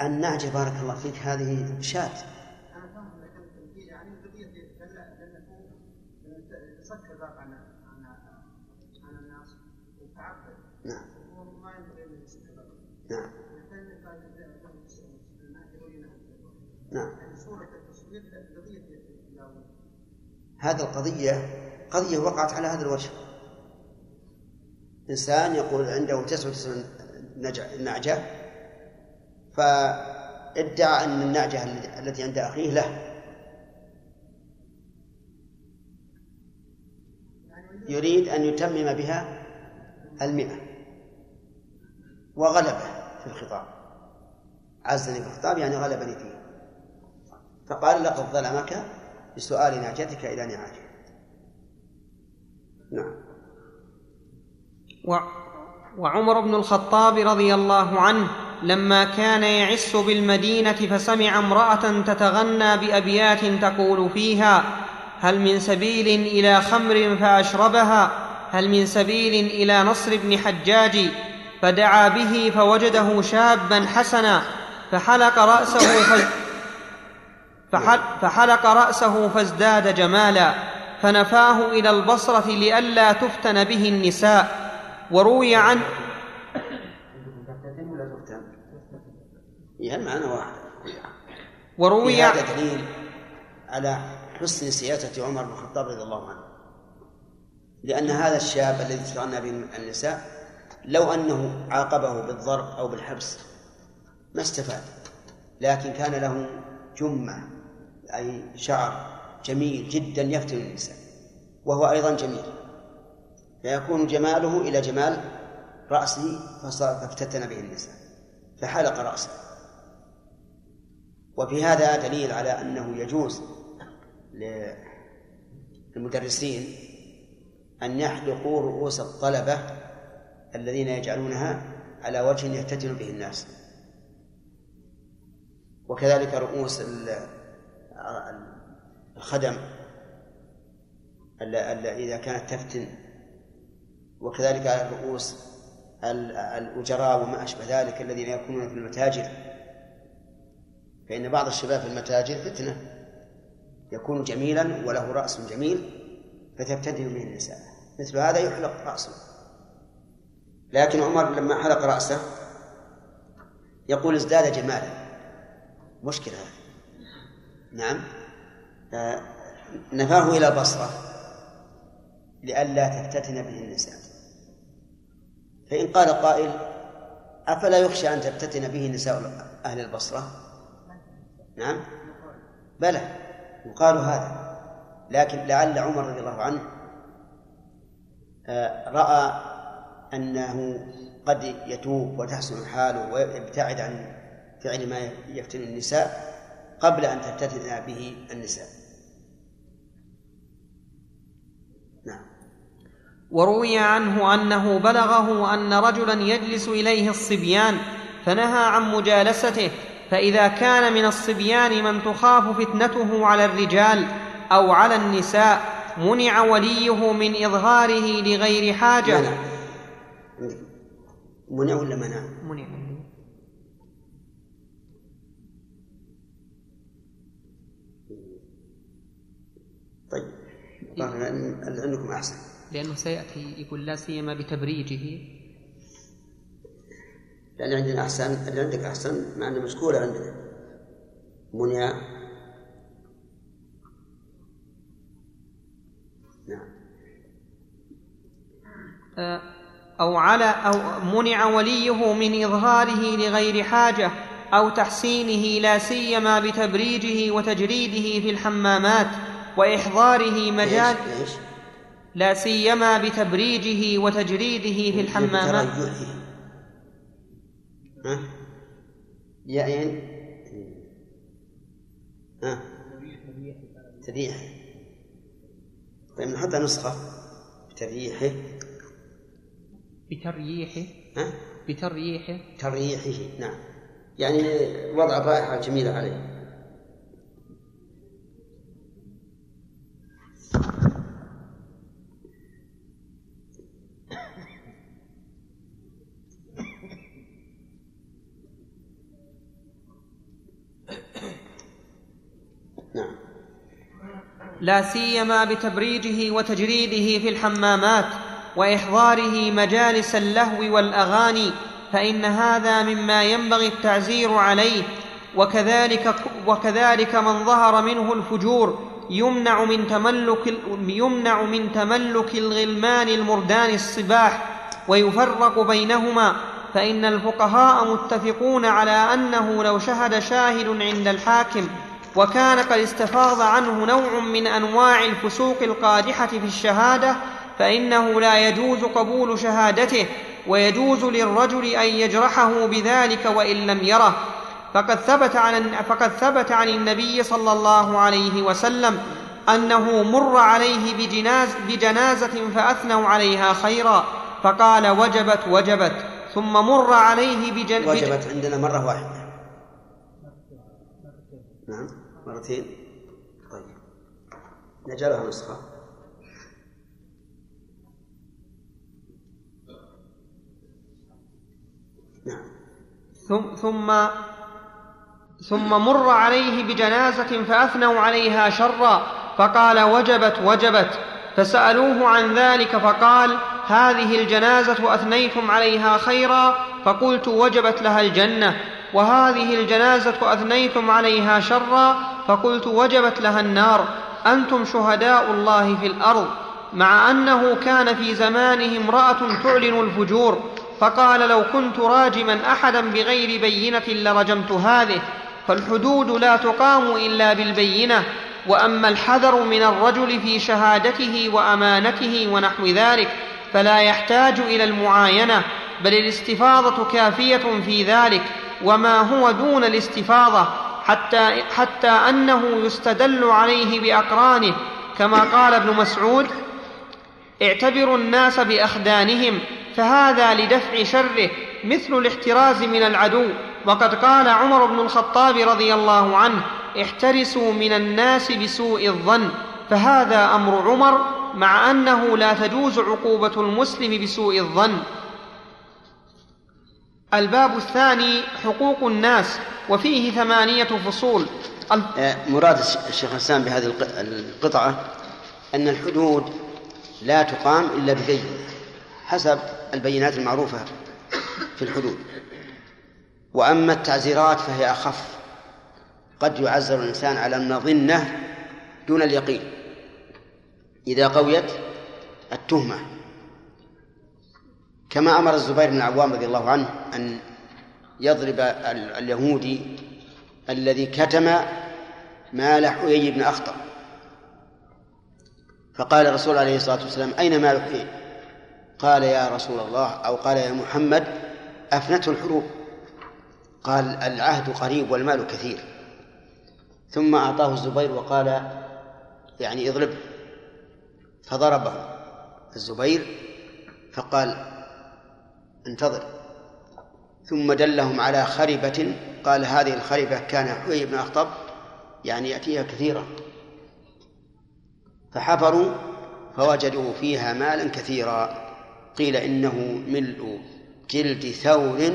S2: النعجة بارك الله فيك هذه شات نعم هذه القضية قضية وقعت على هذا الوجه إنسان يقول عنده تسعة نعجة فادعى أن النعجة التي عند أخيه له يريد أن يتمم بها المئة وغلبه في الخطاب عزني في الخطاب يعني غلبني فيه فقال لقد ظلمك بسؤال ناجتك إلى نعاجه نعم
S1: و... وعمر بن الخطاب رضي الله عنه لما كان يعس بالمدينة فسمع امرأة تتغنى بأبيات تقول فيها هل من سبيل إلى خمر فأشربها هل من سبيل إلى نصر بن حجاج فدعا به فوجده شابا حسنا فحلق رأسه فج... فحلق رأسه فازداد جمالا فنفاه إلى البصرة لئلا تفتن به النساء وروي عنه
S2: يعني المعنى واحد وروي هذا دليل على حسن سياسة عمر بن الخطاب رضي الله عنه لأن هذا الشاب الذي تغنى به النساء لو أنه عاقبه بالضرب أو بالحبس ما استفاد لكن كان له جمة يعني شعر جميل جدا يفتن الإنسان وهو أيضا جميل فيكون جماله إلى جمال رأسه فافتتن به النساء فحلق رأسه وفي هذا دليل على أنه يجوز للمدرسين أن يحلقوا رؤوس الطلبة الذين يجعلونها على وجه يفتتن به الناس وكذلك رؤوس الخدم إذا كانت تفتن وكذلك على رؤوس الأجراء وما أشبه ذلك الذين يكونون في المتاجر فإن بعض الشباب في المتاجر فتنة يكون جميلا وله رأس جميل فتفتدن به النساء مثل هذا يحلق رأسه لكن عمر لما حلق رأسه يقول ازداد جمالا مشكلة هذا نعم آه، نفاه إلى البصرة لئلا تفتتن به النساء فإن قال قائل أفلا يخشى أن تفتتن به نساء أهل البصرة نعم بلى يقال هذا لكن لعل عمر رضي الله عنه آه، رأى أنه قد يتوب وتحسن حاله ويبتعد عن فعل ما يفتن النساء قبل أن تفتتن به النساء نعم
S1: وروي عنه أنه بلغه أن رجلا يجلس إليه الصبيان فنهى عن مجالسته فإذا كان من الصبيان من تخاف فتنته على الرجال أو على النساء منع وليه من إظهاره لغير حاجة
S2: منع منع ولا منع؟ منع ظاهر عندكم أحسن
S1: لأنه سيأتي يقول لا سيما بتبريجه
S2: لأن عندنا أحسن اللي عندك أحسن مع أنه مشكولة عندنا منيا
S1: نعم أه، أو على أو منع وليه من إظهاره لغير حاجة أو تحسينه لا سيما بتبريجه وتجريده في الحمامات وإحضاره مجال إيش؟ لا سيما بتبريجه وتجريده في الحمامات ها؟
S2: يأين ها؟ تبيحه طيب نحط نسخة
S1: بتريحه بتريحه
S2: ها؟
S1: بتريحه
S2: تريحه نعم يعني وضع رائحة جميلة عليه
S1: لا سيما بتبريجه وتجريده في الحمامات واحضاره مجالس اللهو والاغاني فان هذا مما ينبغي التعزير عليه وكذلك وكذلك من ظهر منه الفجور يمنع من تملك يمنع من تملك الغلمان المردان الصباح ويفرق بينهما فان الفقهاء متفقون على انه لو شهد شاهد عند الحاكم وكان قد استفاض عنه نوع من انواع الفسوق القادحه في الشهاده فانه لا يجوز قبول شهادته ويجوز للرجل ان يجرحه بذلك وان لم يره فقد ثبت عن فقد ثبت عن النبي صلى الله عليه وسلم انه مر عليه بجناز بجنازه فاثنوا عليها خيرا فقال وجبت وجبت ثم مر عليه
S2: بجنازه وجبت عندنا مره واحده نعم مرتين طيب نجعلها نسخة نعم ثم
S1: ثم ثم مر عليه بجنازة فأثنوا عليها شرا فقال وجبت وجبت فسألوه عن ذلك فقال هذه الجنازة أثنيتم عليها خيرا فقلت وجبت لها الجنة وهذه الجنازة أثنيتم عليها شرا فقلت وجبت لها النار انتم شهداء الله في الارض مع انه كان في زمانه امراه تعلن الفجور فقال لو كنت راجما احدا بغير بينه لرجمت هذه فالحدود لا تقام الا بالبينه واما الحذر من الرجل في شهادته وامانته ونحو ذلك فلا يحتاج الى المعاينه بل الاستفاضه كافيه في ذلك وما هو دون الاستفاضه حتى حتى انه يستدل عليه باقرانه كما قال ابن مسعود اعتبروا الناس باخدانهم فهذا لدفع شره مثل الاحتراز من العدو وقد قال عمر بن الخطاب رضي الله عنه احترسوا من الناس بسوء الظن فهذا امر عمر مع انه لا تجوز عقوبه المسلم بسوء الظن الباب الثاني حقوق الناس وفيه ثمانية فصول
S2: آه، مراد الشيخ حسان بهذه القطعة أن الحدود لا تقام إلا ببين حسب البينات المعروفة في الحدود وأما التعزيرات فهي أخف قد يعزر الإنسان على المظنة دون اليقين إذا قويت التهمة كما أمر الزبير بن العوام رضي الله عنه أن يضرب اليهودي الذي كتم مال حيي بن أخطر فقال الرسول عليه الصلاة والسلام أين مال حيي قال يا رسول الله أو قال يا محمد أفنته الحروب قال العهد قريب والمال كثير ثم أعطاه الزبير وقال يعني اضربه فضربه الزبير فقال انتظر ثم دلهم على خربة قال هذه الخربة كان حوي بن أخطب يعني يأتيها كثيرا فحفروا فوجدوا فيها مالا كثيرا قيل إنه ملء جلد ثور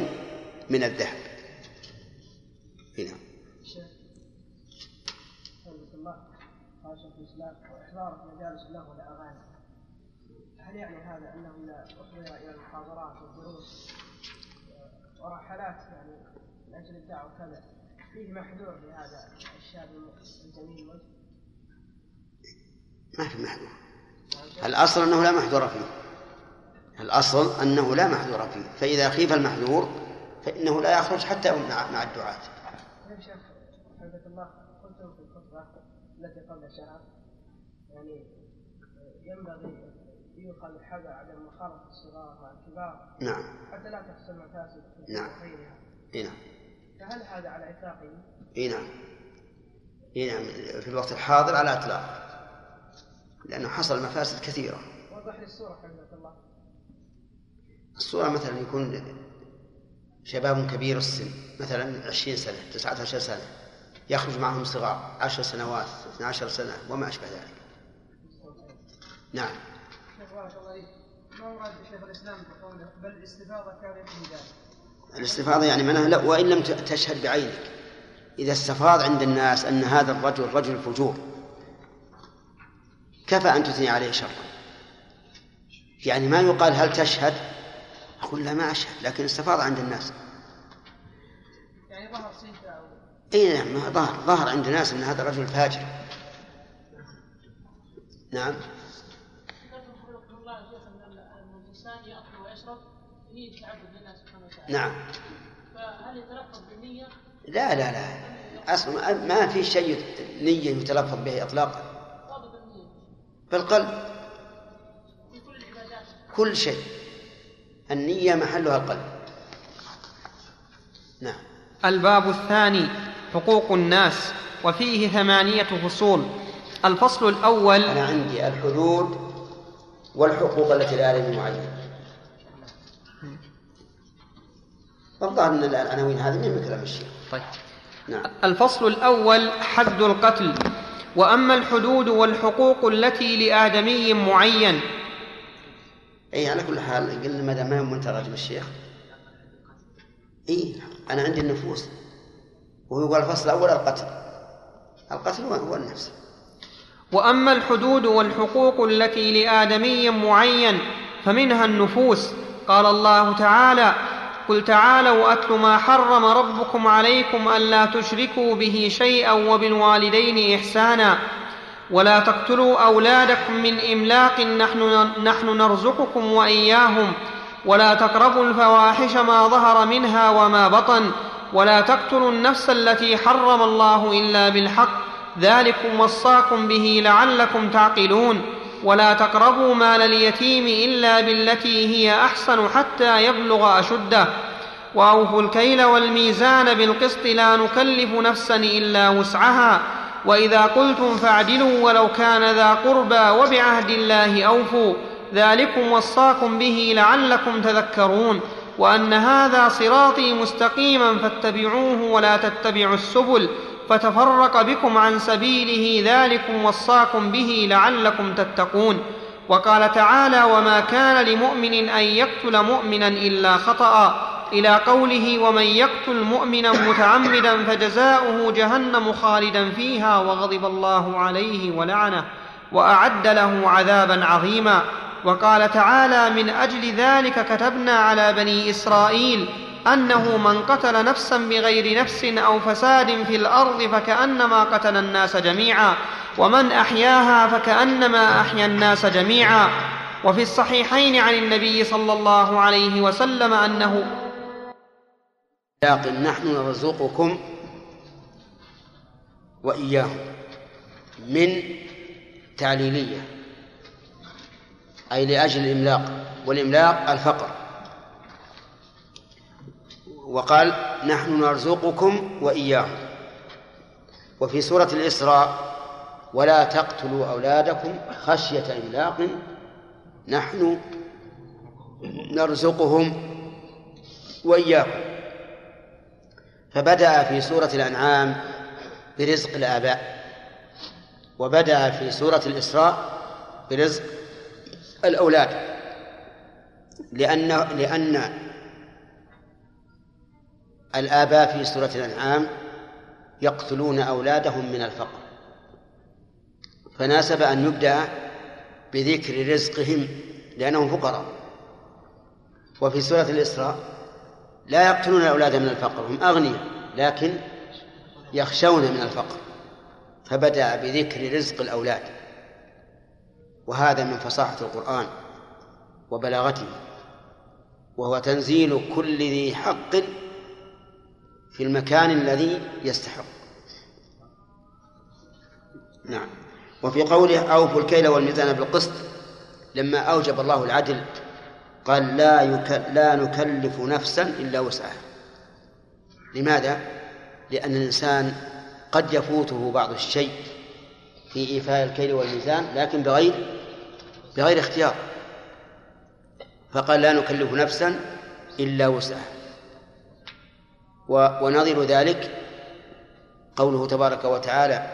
S2: من الذهب هنا مجالس هل يعني هذا أنه إذا أحضر إلى المحاضرات دروس ورحلات يعني من اجل الدعوه وكذا فيه محذور لهذا الشاب الجميل وجه ما في محذور الأصل أنه لا محذور فيه الأصل أنه لا محذور فيه فإذا خيف المحذور فإنه لا يخرج حتى مع الدعاة. يا شيخ الله قلتم في الخطبة التي قبل شهر يعني ينبغي يقال الحذر على المخالطة الصغار مع الكبار نعم حتى لا تحصل مفاسد نعم اي نعم فهل
S1: هذا على اطلاقه؟
S2: اي نعم اي نعم في الوقت الحاضر على اطلاقه لانه حصل مفاسد كثيره وضح لي الصوره حفظك الله الصوره مثلا يكون شباب كبير السن مثلا 20 سنه 19 سنه يخرج معهم صغار 10 سنوات 12 سنه وما اشبه ذلك نعم الاستفاضه الاستفاضه يعني معناها لا وان لم تشهد بعينك اذا استفاض عند الناس ان هذا الرجل رجل فجور كفى ان تثني عليه شرا يعني ما يقال هل تشهد أقول لا ما أشهد لكن استفاض عند الناس يعني ظهر اي نعم ظهر ظهر عند الناس ان هذا الرجل فاجر نعم نعم
S1: فهل يتلفظ بالنية؟ لا
S2: لا لا أصلا ما في شيء نية يتلفظ به إطلاقا بالقلب كل شيء النية محلها القلب نعم
S1: الباب الثاني حقوق الناس وفيه ثمانية فصول الفصل الأول
S2: أنا عندي الحدود والحقوق التي لا لم معين فالظاهر ان العناوين هذه من نعم، كلام الشيخ
S1: طيب نعم. الفصل الاول حد القتل واما الحدود والحقوق التي لادمي معين
S2: اي على كل حال قلنا ما دام ما هو الشيخ اي انا عندي النفوس ويقول الفصل الاول القتل القتل هو النفس
S1: واما الحدود والحقوق التي لادمي معين فمنها النفوس قال الله تعالى قل تعالوا اتل ما حرم ربكم عليكم الا تشركوا به شيئا وبالوالدين احسانا ولا تقتلوا اولادكم من املاق نحن, نحن نرزقكم واياهم ولا تقربوا الفواحش ما ظهر منها وما بطن ولا تقتلوا النفس التي حرم الله الا بالحق ذلكم وصاكم به لعلكم تعقلون ولا تقربوا مال اليتيم الا بالتي هي احسن حتى يبلغ اشده واوفوا الكيل والميزان بالقسط لا نكلف نفسا الا وسعها واذا قلتم فاعدلوا ولو كان ذا قربى وبعهد الله اوفوا ذلكم وصاكم به لعلكم تذكرون وان هذا صراطي مستقيما فاتبعوه ولا تتبعوا السبل فتفرق بكم عن سبيله ذلكم وصاكم به لعلكم تتقون وقال تعالى وما كان لمؤمن ان يقتل مؤمنا الا خطا الى قوله ومن يقتل مؤمنا متعمدا فجزاؤه جهنم خالدا فيها وغضب الله عليه ولعنه واعد له عذابا عظيما وقال تعالى من اجل ذلك كتبنا على بني اسرائيل أنه من قتل نفسا بغير نفس أو فساد في الأرض فكأنما قتل الناس جميعا ومن أحياها فكأنما أحيا الناس جميعا وفي الصحيحين عن النبي صلى الله عليه وسلم أنه
S2: لكن نحن نرزقكم وإياهم من تعليلية أي لأجل الإملاق والإملاق الفقر وقال نحن نرزقكم وإياهم وفي سورة الإسراء ولا تقتلوا أولادكم خشية إملاق نحن نرزقهم وإياكم فبدأ في سورة الأنعام برزق الآباء وبدأ في سورة الإسراء برزق الأولاد لأن لأن الآباء في سورة الأنعام يقتلون أولادهم من الفقر فناسب أن يبدأ بذكر رزقهم لأنهم فقراء وفي سورة الإسراء لا يقتلون الأولاد من الفقر هم أغنياء لكن يخشون من الفقر فبدأ بذكر رزق الأولاد وهذا من فصاحة القرآن وبلاغته وهو تنزيل كل ذي حق في المكان الذي يستحق نعم وفي قوله أوفوا الكيل والميزان بالقسط لما أوجب الله العدل قال لا لا نكلف نفسا إلا وسعها لماذا؟ لأن الإنسان قد يفوته بعض الشيء في إيفاء الكيل والميزان لكن بغير بغير اختيار فقال لا نكلف نفسا إلا وسعها ونظير ذلك قوله تبارك وتعالى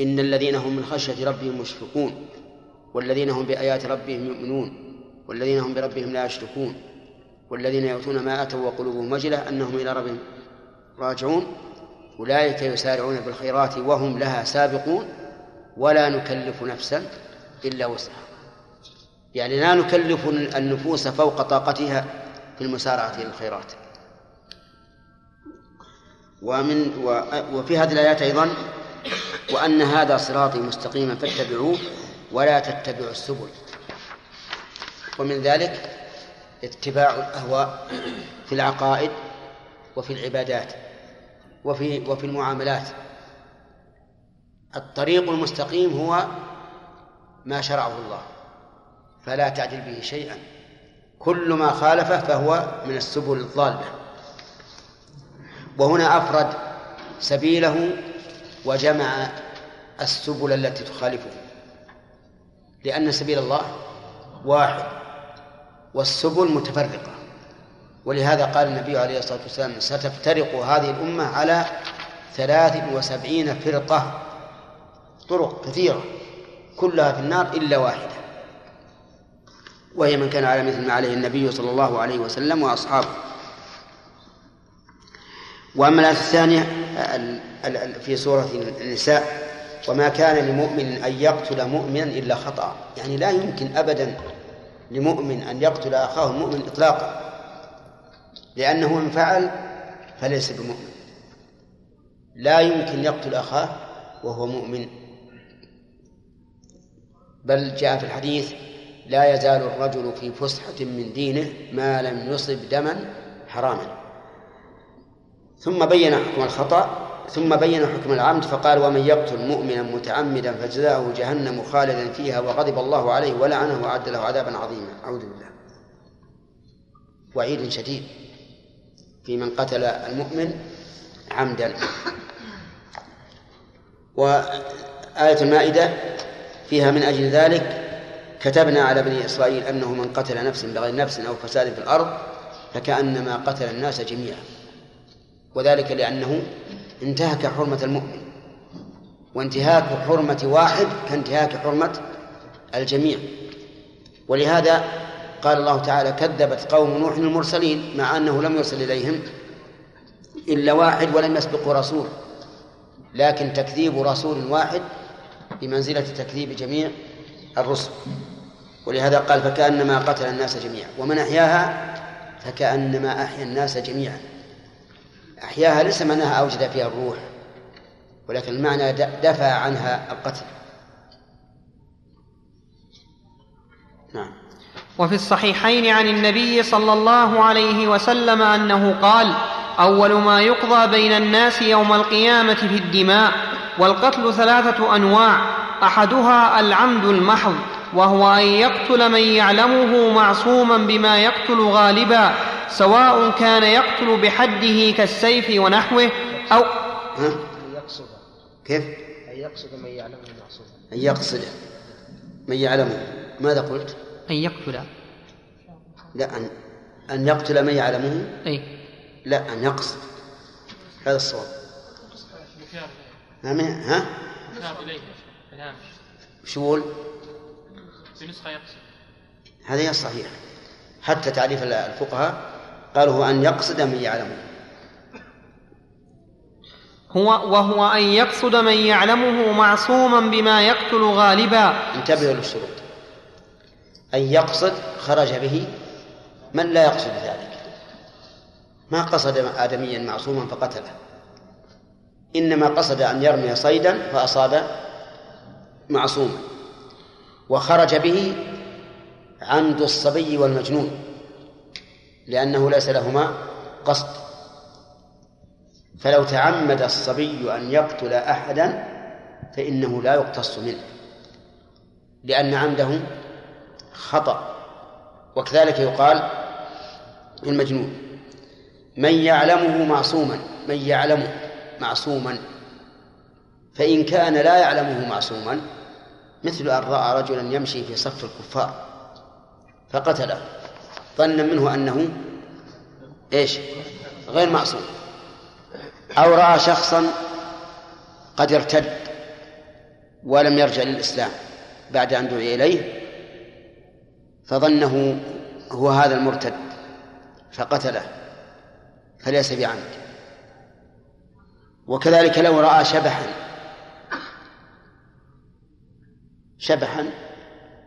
S2: إن الذين هم من خشية ربهم مشفقون والذين هم بآيات ربهم يؤمنون والذين هم بربهم لا يشركون والذين يؤتون ما آتوا وقلوبهم وجلة أنهم إلى ربهم راجعون أولئك يسارعون بالخيرات وهم لها سابقون ولا نكلف نفسا إلا وسعها يعني لا نكلف النفوس فوق طاقتها في المسارعة إلى الخيرات ومن وفي هذه الآيات أيضا وأن هذا صراطي مستقيما فاتبعوه ولا تتبعوا السبل ومن ذلك اتباع الأهواء في العقائد وفي العبادات وفي وفي المعاملات الطريق المستقيم هو ما شرعه الله فلا تعدل به شيئا كل ما خالفه فهو من السبل الضاله وهنا أفرد سبيله وجمع السبل التي تخالفه لأن سبيل الله واحد والسبل متفرقة ولهذا قال النبي عليه الصلاة والسلام ستفترق هذه الأمة على ثلاث وسبعين فرقة طرق كثيرة كلها في النار إلا واحدة وهي من كان على مثل ما عليه النبي صلى الله عليه وسلم وأصحابه وأما الآية الثانية في سورة النساء وما كان لمؤمن أن يقتل مؤمنا إلا خطأ يعني لا يمكن أبدا لمؤمن أن يقتل أخاه مؤمن إطلاقا لأنه إن فعل فليس بمؤمن لا يمكن يقتل أخاه وهو مؤمن بل جاء في الحديث لا يزال الرجل في فسحة من دينه ما لم يصب دما حراما ثم بين حكم الخطأ ثم بين حكم العمد فقال ومن يقتل مؤمنا متعمدا فجزاؤه جهنم خالدا فيها وغضب الله عليه ولعنه وأعد له عذابا عظيما أعوذ بالله وعيد شديد في من قتل المؤمن عمدا وآية المائدة فيها من أجل ذلك كتبنا على بني إسرائيل أنه من قتل نفسا بغير نفس أو فساد في الأرض فكأنما قتل الناس جميعا وذلك لأنه انتهك حرمة المؤمن وانتهاك حرمة واحد كانتهاك حرمة الجميع ولهذا قال الله تعالى كذبت قوم نوح المرسلين مع أنه لم يرسل إليهم إلا واحد ولم يسبقه رسول لكن تكذيب رسول واحد بمنزلة تكذيب جميع الرسل ولهذا قال فكأنما قتل الناس جميعا ومن أحياها فكأنما أحيا الناس جميعا أحياها ليس معناها أوجد فيها الروح ولكن المعنى دفع عنها القتل
S1: نعم وفي الصحيحين عن النبي صلى الله عليه وسلم أنه قال أول ما يقضى بين الناس يوم القيامة في الدماء والقتل ثلاثة أنواع أحدها العمد المحض وهو ان يقتل من يعلمه معصوما بما يقتل غالبا سواء كان يقتل بحده كالسيف ونحوه او
S2: ها؟ يقصد كيف؟ ان يقصد من يعلمه معصوما ان يقصد من يعلمه ماذا قلت؟ ان يقتل لا ان ان يقتل من يعلمه؟ اي لا ان يقصد هذا الصواب ها؟ ها؟ شو قسم نسخة يقصد هذا صحيح حتى تعريف الفقهاء قالوا هو أن يقصد من يعلمه
S1: هو وهو أن يقصد من يعلمه معصوما بما يقتل غالبا
S2: انتبهوا للشروط أن يقصد خرج به من لا يقصد ذلك ما قصد آدميا معصوما فقتله إنما قصد أن يرمي صيدا فأصاب معصوما وخرج به عمد الصبي والمجنون لأنه ليس لهما قصد فلو تعمد الصبي أن يقتل أحدا فإنه لا يقتص منه لأن عمده خطأ وكذلك يقال المجنون من يعلمه معصوما من يعلمه معصوما فإن كان لا يعلمه معصوما مثل أن رأى رجلا يمشي في صف الكفار فقتله ظنا منه أنه إيش غير معصوم أو رأى شخصا قد ارتد ولم يرجع للإسلام بعد أن دعي إليه فظنه هو هذا المرتد فقتله فليس بعمد وكذلك لو رأى شبحا شبحا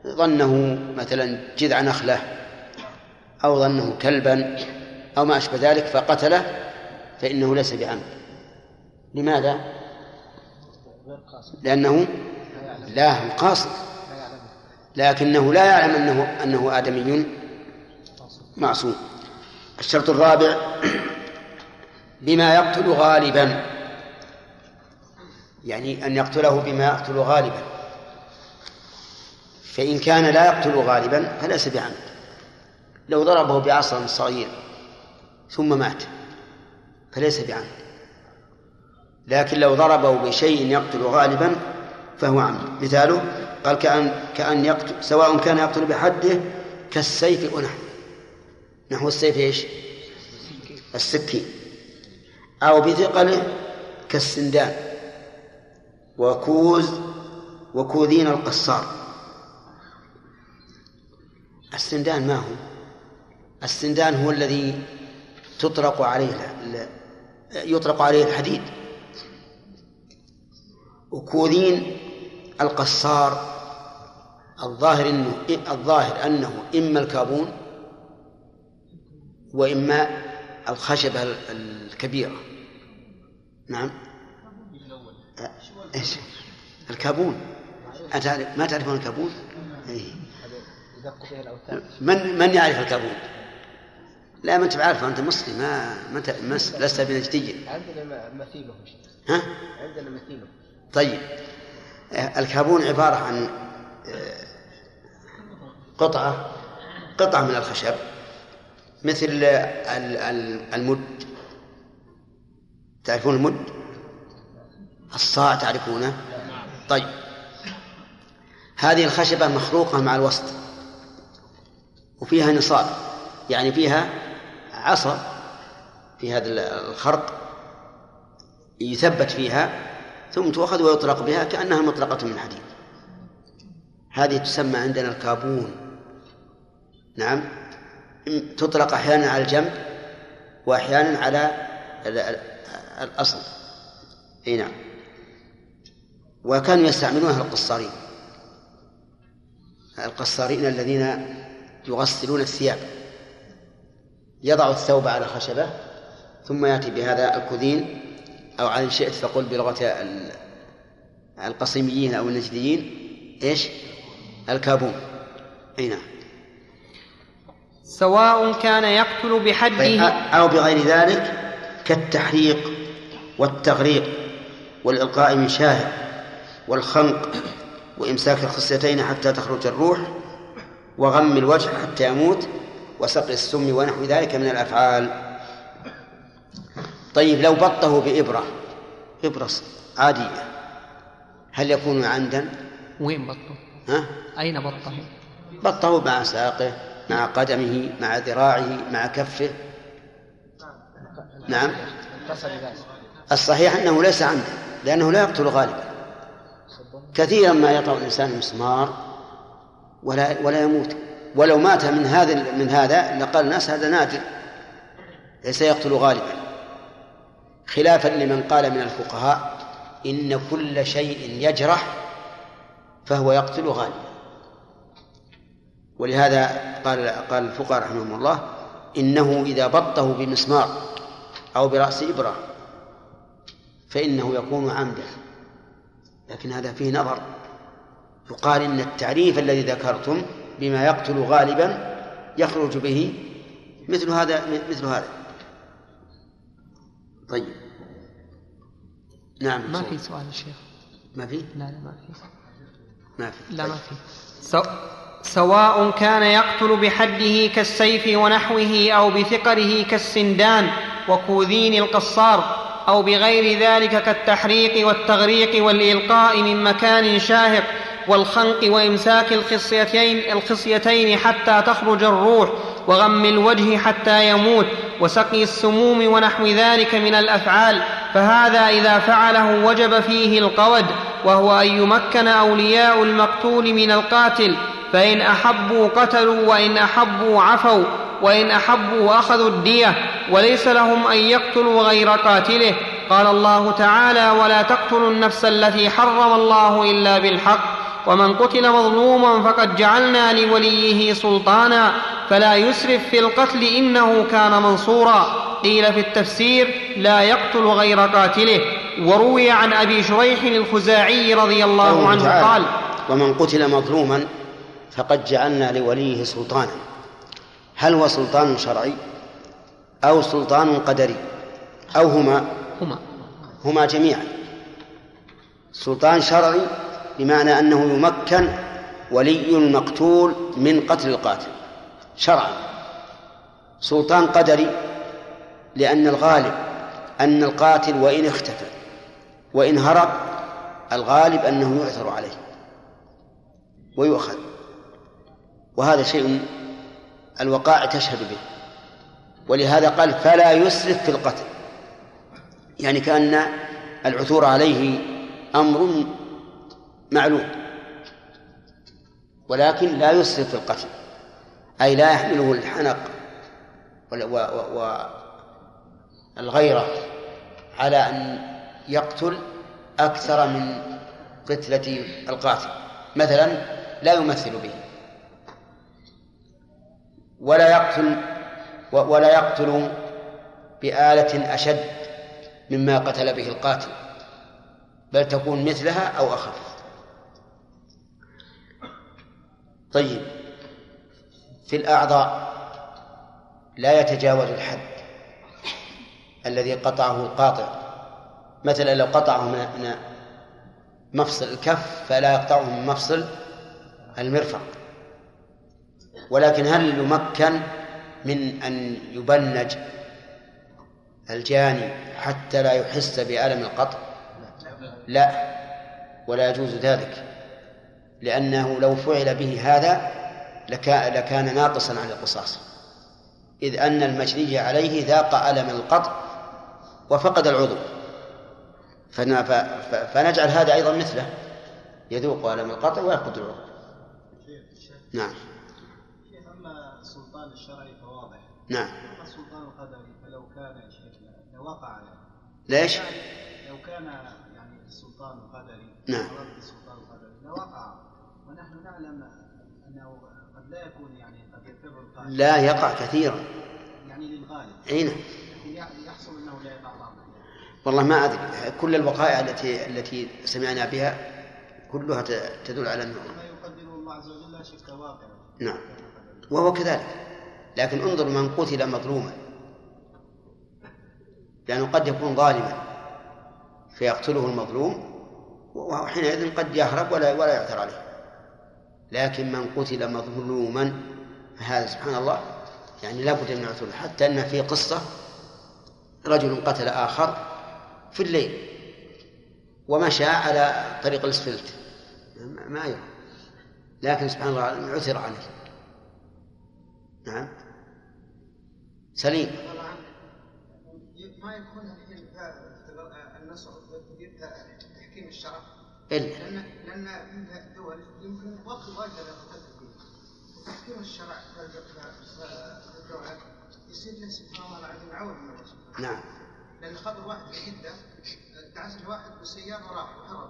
S2: ظنه مثلا جذع نخلة أو ظنه كلبا أو ما أشبه ذلك فقتله فإنه ليس بعمد لماذا؟ لأنه لا قاصد لكنه لا يعلم أنه أنه آدمي معصوم الشرط الرابع بما يقتل غالبا يعني أن يقتله بما يقتل غالبا فإن كان لا يقتل غالبا فليس بعمد لو ضربه بعصا صغير ثم مات فليس بعمد لكن لو ضربه بشيء يقتل غالبا فهو عمد مثاله قال كأن كأن يقتل سواء كان يقتل بحده كالسيف ونحو نحو نحو السيف ايش؟ السكين أو بثقله كالسندان وكوز وكوذين القصار السندان ما هو السندان هو الذي تطرق عليه يطرق عليه الحديد وكوذين القصار الظاهر انه الظاهر انه اما الكابون واما الخشبه الكبيره نعم ايش الكابون ما تعرفون الكابون؟ إيه. تدق الاوثان من من يعرف الكابوس؟ لا ما انت بعرفه انت مصري ما ما, لست بنجديا عندنا مثيله ها؟ عندنا مثيله طيب آه، الكابون عباره عن آه، قطعه قطعه من الخشب مثل آه، المد تعرفون المد؟ الصاع تعرفونه؟ طيب هذه الخشبة مخلوقة مع الوسط وفيها نصاب يعني فيها عصا في هذا الخرق يثبت فيها ثم تؤخذ ويطلق بها كأنها مطلقة من حديد هذه تسمى عندنا الكابون نعم تطلق أحيانا على الجنب وأحيانا على الأصل أي نعم وكانوا يستعملونها القصارين القصارين الذين يغسلون الثياب يضع الثوب على خشبة ثم يأتي بهذا الكذين أو على شئت فقل بلغة القصيميين أو النجديين إيش الكابون أي نعم
S1: سواء كان يقتل بحده طيب،
S2: أو بغير ذلك كالتحريق والتغريق والإلقاء من شاهد والخنق وإمساك الخصيتين حتى تخرج الروح وغم الوجه حتى يموت وسقي السم ونحو ذلك من الأفعال طيب لو بطه بإبرة إبرة عادية هل يكون عمدا؟
S1: وين بطه؟ ها؟ أين بطه؟
S2: بطه مع ساقه مع قدمه مع ذراعه مع كفه نعم الصحيح أنه ليس عمدا لأنه لا يقتل غالبا كثيرا ما يطأ الإنسان مسمار ولا ولا يموت ولو مات من هذا من هذا لقال الناس هذا نادر ليس يقتل غالبا خلافا لمن قال من الفقهاء إن كل شيء يجرح فهو يقتل غالبا ولهذا قال قال الفقهاء رحمهم الله إنه إذا بطه بمسمار أو برأس إبرة فإنه يكون عمدا لكن هذا فيه نظر يقال إن التعريف الذي ذكرتم بما يقتل غالبا يخرج به مثل هذا مثل هذا
S1: طيب
S2: نعم ما في سؤال الشيخ ما في؟ لا لا ما في
S1: ما في لا ما طيب. في سو... سواء كان يقتل بحده كالسيف ونحوه أو بثقله كالسندان وكوذين القصار أو بغير ذلك كالتحريق والتغريق والإلقاء من مكان شاهق والخنق وإمساك الخصيتين, الخصيتين حتى تخرج الروح وغم الوجه حتى يموت وسقي السموم ونحو ذلك من الافعال فهذا اذا فعله وجب فيه القود وهو ان يمكن اولياء المقتول من القاتل فان احبوا قتلوا وان احبوا عفوا وان احبوا اخذوا الديه وليس لهم ان يقتلوا غير قاتله قال الله تعالى ولا تقتلوا النفس التي حرم الله الا بالحق ومن قتل مظلوما فقد جعلنا لوليه سلطانا فلا يسرف في القتل انه كان منصورا قيل في التفسير لا يقتل غير قاتله وروي عن ابي شريح الخزاعي رضي الله عنه قال
S2: ومن قتل مظلوما فقد جعلنا لوليه سلطانا هل هو سلطان شرعي او سلطان قدري او هما هما هما جميعا سلطان شرعي بمعنى أنه يمكن ولي المقتول من قتل القاتل شرعا سلطان قدري لأن الغالب أن القاتل وإن اختفى وإن هرب الغالب أنه يعثر عليه ويؤخذ وهذا شيء الوقائع تشهد به ولهذا قال فلا يسرف في القتل يعني كأن العثور عليه أمر معلوم ولكن لا يسرف في القتل أي لا يحمله الحنق والغيرة على أن يقتل أكثر من قتلة القاتل مثلا لا يمثل به ولا يقتل ولا يقتل بآلة أشد مما قتل به القاتل بل تكون مثلها أو أخف طيب في الأعضاء لا يتجاوز الحد الذي قطعه القاطع مثلا لو قطعه من مفصل الكف فلا يقطعه من مفصل المرفق ولكن هل يمكن من أن يبنج الجاني حتى لا يحس بألم القطع لا ولا يجوز ذلك لأنه لو فعل به هذا لكان ناقصا عن القصاص إذ أن المجني عليه ذاق ألم القطع وفقد العضو فنجعل هذا أيضا مثله يذوق ألم القطع ويفقد العضو نعم
S4: أما السلطان الشرعي فواضح نعم أما السلطان
S2: القدري فلو كان شيخنا لوقع ليش؟ لو كان يعني السلطان القدري نعم لا يقع كثيرا يعني للغالب اي نعم يحصل انه لا يقع والله ما ادري كل الوقائع التي التي سمعنا بها كلها تدل على انه ما يقدره الله عز وجل لا شك نعم وهو كذلك لكن انظر من قتل مظلوما لأنه قد يكون ظالما فيقتله المظلوم وحينئذ قد يهرب ولا ولا يعثر عليه لكن من قتل مظلوما هذا سبحان الله يعني لا بد من عثور حتى أن في قصة رجل قتل آخر في الليل ومشى على طريق الاسفلت ما يرى لكن سبحان الله عثر عليه نعم سليم ما يكون النصر تحكيم الشرع إلا لأن لأن دول يمكن وقت واجد تفكير الشرع الجوهر يصير له سبحان الله العظيم عون من الله سبحانه نعم لان خبر واحد في جده دعس الواحد بالسياره راح وهرب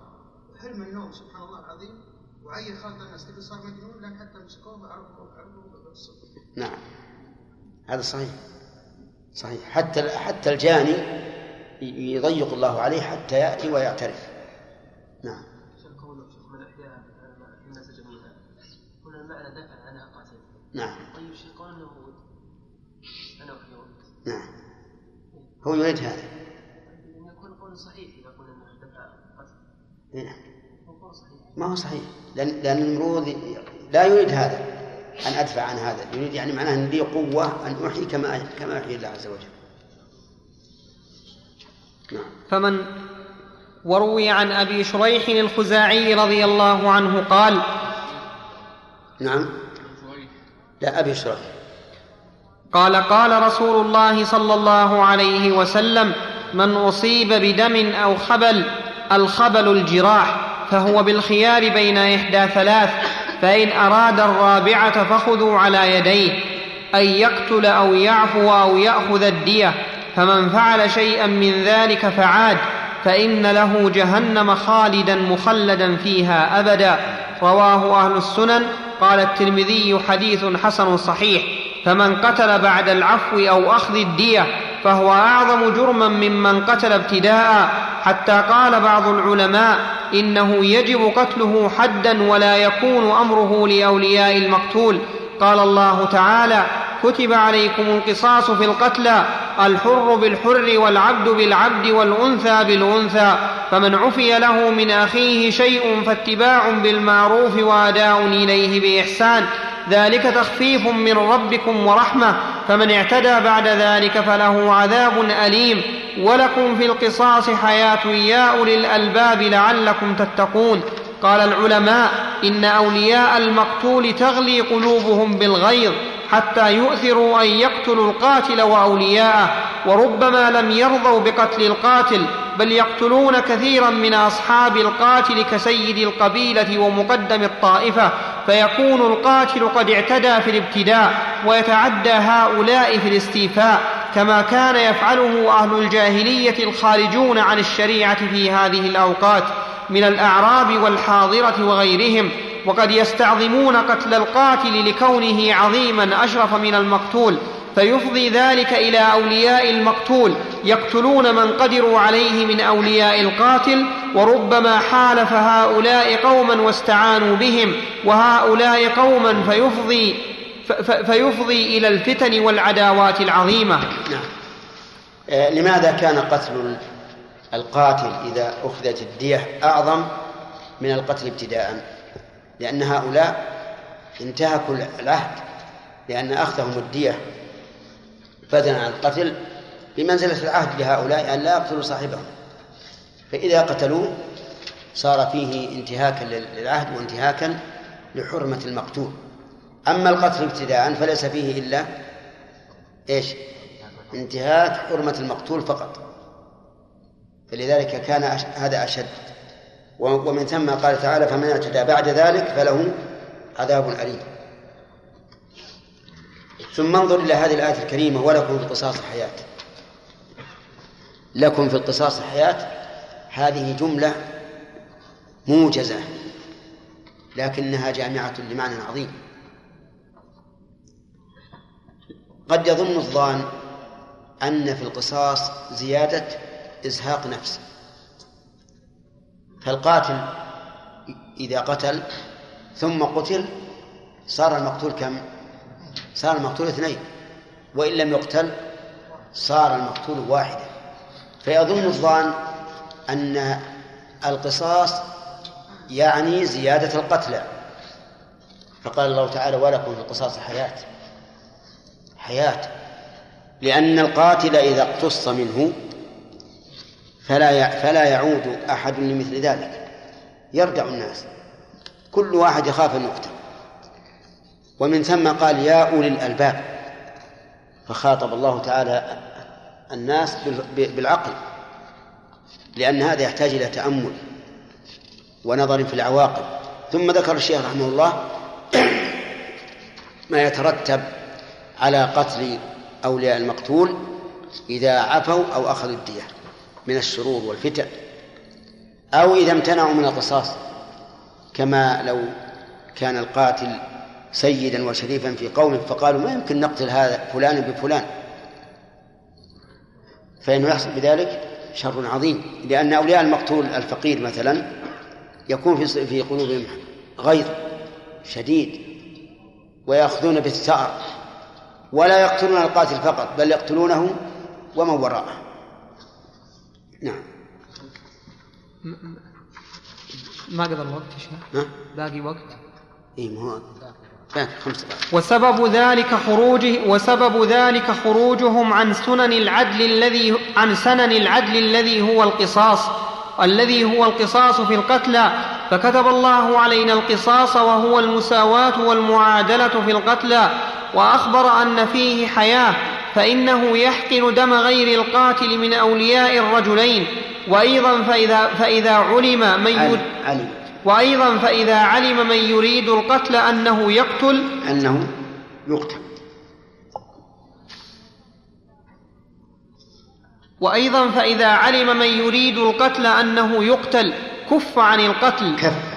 S2: وحلم النوم سبحان الله العظيم وعي خلط الناس تبي صار مجنون لان حتى مسكوه وعرفوا عرفوا نعم هذا صحيح صحيح حتى حتى الجاني يضيق الله عليه حتى ياتي ويعترف نعم نعم طيب شيخ قول انه انا نعم هو يريد هذا يعني يكون قول صحيح اذا قلنا انه إيه، نعم ما هو صحيح لان لان المروض لا يريد هذا ان ادفع عن هذا يريد يعني معناه ان لي قوه ان احيي كما كما احيي الله عز وجل نعم
S1: فمن وروي عن ابي شريح الخزاعي رضي الله عنه قال
S2: نعم لا أبي
S1: شرح قال قال رسول الله صلى الله عليه وسلم من أصيب بدم أو خبل الخبل الجراح فهو بالخيار بين إحدى ثلاث فإن أراد الرابعة فخذوا على يديه أن يقتل أو يعفو أو يأخذ الدية فمن فعل شيئا من ذلك فعاد فإن له جهنم خالدا مخلدا فيها أبدا رواه أهل السنن قال الترمذي حديث حسن صحيح فمن قتل بعد العفو او اخذ الديه فهو اعظم جرما ممن قتل ابتداء حتى قال بعض العلماء انه يجب قتله حدا ولا يكون امره لاولياء المقتول قال الله تعالى كتب عليكم القصاص في القتلى الحر بالحر والعبد بالعبد والانثى بالانثى فمن عفي له من اخيه شيء فاتباع بالمعروف واداء اليه باحسان ذلك تخفيف من ربكم ورحمه فمن اعتدى بعد ذلك فله عذاب اليم ولكم في القصاص حياه يا اولي الالباب لعلكم تتقون قال العلماء ان اولياء المقتول تغلي قلوبهم بالغيظ حتى يؤثروا أن يقتلوا القاتل وأولياءه وربما لم يرضوا بقتل القاتل بل يقتلون كثيرا من أصحاب القاتل كسيد القبيلة ومقدم الطائفة فيكون القاتل قد اعتدى في الابتداء ويتعدى هؤلاء في الاستيفاء كما كان يفعله أهل الجاهلية الخارجون عن الشريعة في هذه الأوقات من الأعراب والحاضرة وغيرهم وقد يستعظمون قتل القاتل لكونه عظيما اشرف من المقتول فيفضي ذلك الى اولياء المقتول يقتلون من قدروا عليه من اولياء القاتل وربما حالف هؤلاء قوما واستعانوا بهم وهؤلاء قوما فيفضي فيفضي الى الفتن والعداوات العظيمه نعم. آه،
S2: لماذا كان قتل القاتل اذا اخذت الديه اعظم من القتل ابتداء لأن هؤلاء انتهكوا العهد لأن أخذهم الدية بدلا عن القتل بمنزلة العهد لهؤلاء أن لا يقتلوا صاحبهم فإذا قتلوه صار فيه انتهاكا للعهد وانتهاكا لحرمة المقتول أما القتل ابتداء فليس فيه إلا إيش انتهاك حرمة المقتول فقط فلذلك كان هذا أشد ومن ثم قال تعالى فمن اعتدى بعد ذلك فله عذاب أليم ثم انظر إلى هذه الآية الكريمة ولكم في القصاص حياة لكم في القصاص حياة هذه جملة موجزة لكنها جامعة لمعنى عظيم قد يظن الظان أن في القصاص زيادة إزهاق نفس فالقاتل إذا قتل ثم قتل صار المقتول كم؟ صار المقتول اثنين وإن لم يقتل صار المقتول واحدا فيظن الظان أن القصاص يعني زيادة القتلى فقال الله تعالى ولكم في القصاص حياة حياة لأن القاتل إذا اقتص منه فلا فلا يعود أحد لمثل ذلك يردع الناس كل واحد يخاف أن يقتل ومن ثم قال يا أولي الألباب فخاطب الله تعالى الناس بالعقل لأن هذا يحتاج إلى تأمل ونظر في العواقب ثم ذكر الشيخ رحمه الله (coughs) ما يترتب على قتل أولياء المقتول إذا عفوا أو أخذوا الدية من الشرور والفتن أو إذا امتنعوا من القصاص كما لو كان القاتل سيدا وشريفا في قومه فقالوا ما يمكن نقتل هذا فلان بفلان فإنه يحصل بذلك شر عظيم لأن أولياء المقتول الفقير مثلا يكون في في قلوبهم غيظ شديد ويأخذون بالثأر ولا يقتلون القاتل فقط بل يقتلونه ومن وراءه
S1: نعم
S2: ما قضى الوقت
S1: يا باقي وقت اي
S2: ما هو
S1: باقي خمس وسبب ذلك خروجه وسبب ذلك خروجهم عن سنن العدل الذي عن سنن العدل الذي هو القصاص الذي هو القصاص في القتلى فكتب الله علينا القصاص وهو المساواة والمعادلة في القتلى وأخبر أن فيه حياة فإنه يحقن دم غير القاتل من أولياء الرجلين وأيضا فإذا, فإذا علم من يد...
S2: علم. وأيضا
S1: فإذا علم من يريد القتل أنه يقتل
S2: أنه يقتل
S1: وأيضا فإذا علم من يريد القتل أنه يقتل كف عن القتل
S2: كف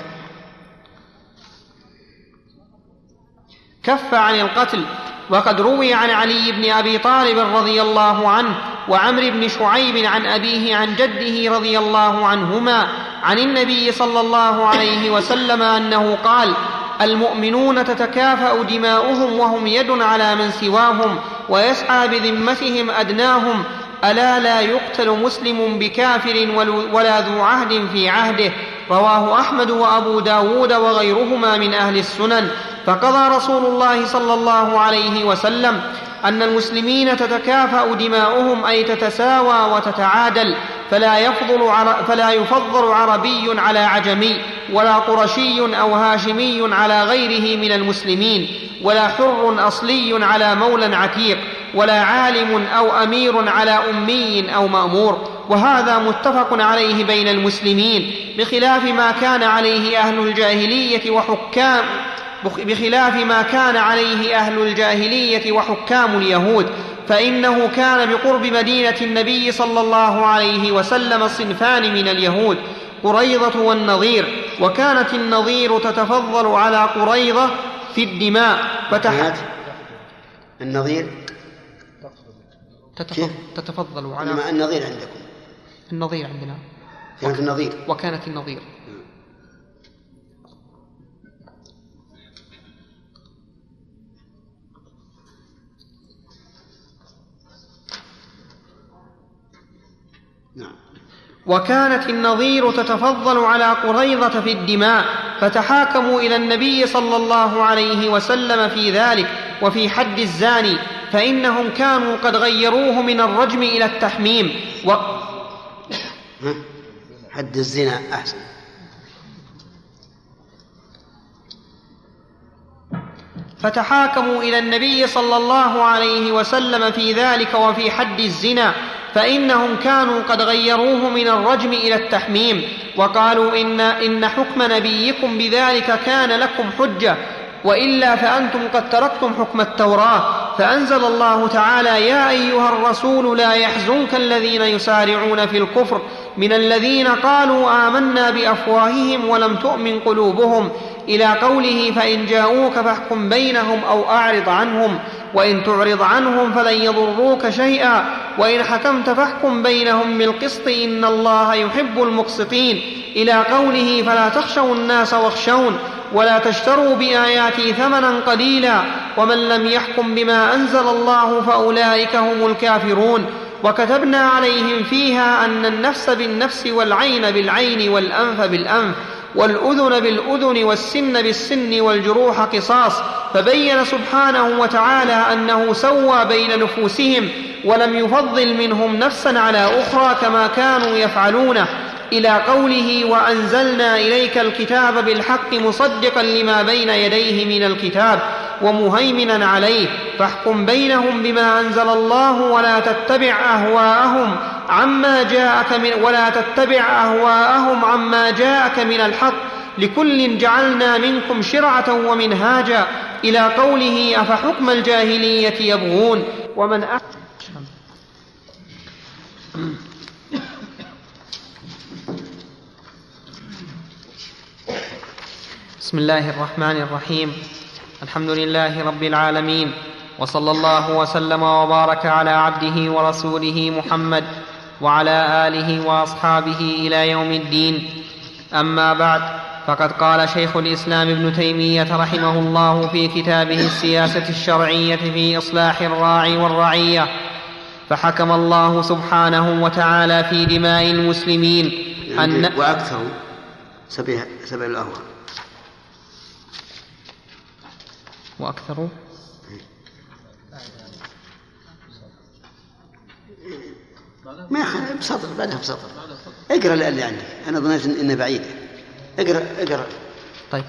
S1: كف عن القتل وقد روي عن علي بن ابي طالب رضي الله عنه وعمر بن شعيب عن ابيه عن جده رضي الله عنهما عن النبي صلى الله عليه وسلم انه قال المؤمنون تتكافا دماؤهم وهم يد على من سواهم ويسعى بذمتهم ادناهم الا لا يقتل مسلم بكافر ولا ذو عهد في عهده رواه أحمد وأبو داود وغيرهما من أهل السنن فقضى رسول الله صلى الله عليه وسلم أن المسلمين تتكافأ دماؤهم أي تتساوى وتتعادل فلا يفضل, فلا يفضل عربي على عجمي ولا قرشي أو هاشمي على غيره من المسلمين ولا حر أصلي على مولى عتيق ولا عالم أو أمير على أمي أو مأمور وهذا متفق عليه بين المسلمين بخلاف ما كان عليه أهل الجاهلية وحكام بخلاف ما كان عليه أهل الجاهلية وحكام اليهود فإنه كان بقرب مدينة النبي صلى الله عليه وسلم صنفان من اليهود قريضة والنظير وكانت النظير تتفضل على قريضة في الدماء
S2: فتحت النظير تتفضل, تتفضل على النظير عندكم
S1: في النظير عندنا كان في
S2: النظير
S1: وكان في النظير
S2: نعم
S1: وكانت النظير تتفضل على قريضة في الدماء فتحاكموا إلى النبي صلى الله عليه وسلم في ذلك وفي حد الزاني فإنهم كانوا قد غيروه من الرجم إلى التحميم و...
S2: حد الزنا أحسن
S1: فتحاكموا إلى النبي صلى الله عليه وسلم في ذلك وفي حد الزنا فإنهم كانوا قد غيروه من الرجم إلى التحميم وقالوا إن, إن حكم نبيكم بذلك كان لكم حجة والا فانتم قد تركتم حكم التوراه فانزل الله تعالى يا ايها الرسول لا يحزنك الذين يسارعون في الكفر من الذين قالوا آمنا بأفواههم ولم تؤمن قلوبهم إلى قوله فإن جاءوك فاحكم بينهم أو أعرض عنهم وإن تعرض عنهم فلن يضروك شيئا وإن حكمت فاحكم بينهم بالقسط إن الله يحب المقسطين إلى قوله فلا تخشوا الناس واخشون ولا تشتروا بآياتي ثمنا قليلا ومن لم يحكم بما أنزل الله فأولئك هم الكافرون وكتبنا عليهم فيها أن النفس بالنفس والعين بالعين والأنف بالأنف والأذن بالأذن والسن بالسن والجروح قصاص فبين سبحانه وتعالى أنه سوى بين نفوسهم ولم يفضل منهم نفسا على أخرى كما كانوا يفعلون إلى قوله وأنزلنا إليك الكتاب بالحق مصدقا لما بين يديه من الكتاب ومهيمنا عليه فاحكم بينهم بما أنزل الله ولا تتبع أهواءهم عما جاءك من ولا تتبع أهواءهم عما جاءك من الحق لكل جعلنا منكم شرعة ومنهاجا إلى قوله أفحكم الجاهلية يبغون ومن بسم الله الرحمن الرحيم الحمد لله رب العالمين وصلى الله وسلم وبارك على عبده ورسوله محمد وعلى اله واصحابه الى يوم الدين اما بعد فقد قال شيخ الاسلام ابن تيميه رحمه الله في كتابه السياسه الشرعيه في اصلاح الراعي والرعيه فحكم الله سبحانه وتعالى في دماء المسلمين
S2: أن
S1: وأكثر
S2: سبع الأهوال
S1: وأكثر
S2: ما بسطر بعدها بسطر اقرا اللي عندك انا ظنيت انه بعيد
S1: اقرا اقرا طيب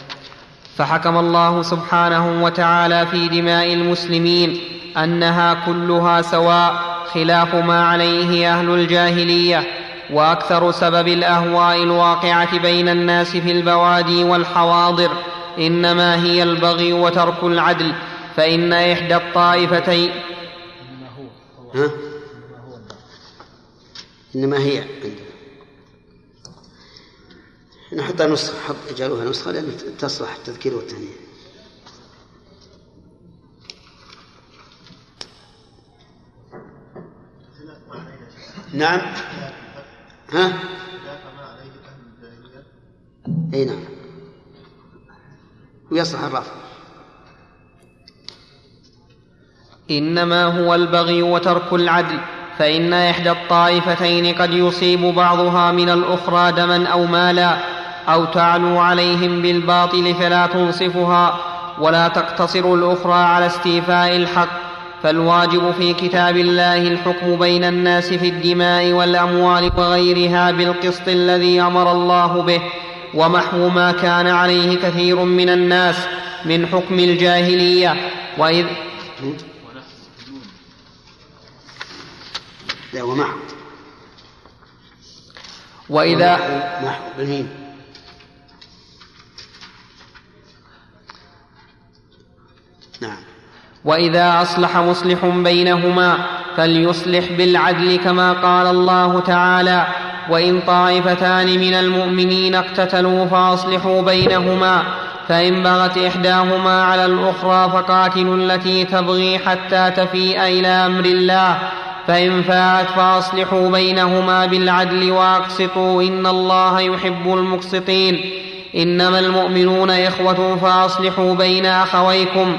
S1: فحكم الله سبحانه وتعالى في دماء المسلمين انها كلها سواء خلاف ما عليه اهل الجاهليه واكثر سبب الاهواء الواقعه بين الناس في البوادي والحواضر انما هي البغي وترك العدل فان احدى الطائفتين ها؟
S2: انما هي نحطها نسخة حط اجعلوها نسخة لأن تصلح التذكير والتهنئة نعم ها؟ اي نعم ويصلح الرفع
S1: إنما هو البغي وترك العدل فإن إحدى الطائفتين قد يصيب بعضها من الأخرى دما أو مالا أو تعلو عليهم بالباطل فلا تنصفها ولا تقتصر الأخرى على استيفاء الحق فالواجب في كتاب الله الحكم بين الناس في الدماء والأموال وغيرها بالقسط الذي أمر الله به ومحو ما كان عليه كثير من الناس من حكم الجاهلية وإذ لا ومحو وإذا محو بالميم نعم وإذا أصلح مصلح بينهما فليصلح بالعدل كما قال الله تعالى وإن طائفتان من المؤمنين اقتتلوا فأصلحوا بينهما فإن بغت إحداهما على الأخرى فقاتلوا التي تبغي حتى تفيء إلى أمر الله فإن فاءت فأصلحوا بينهما بالعدل وأقسطوا إن الله يحب المقسطين إنما المؤمنون إخوة فأصلحوا بين أخويكم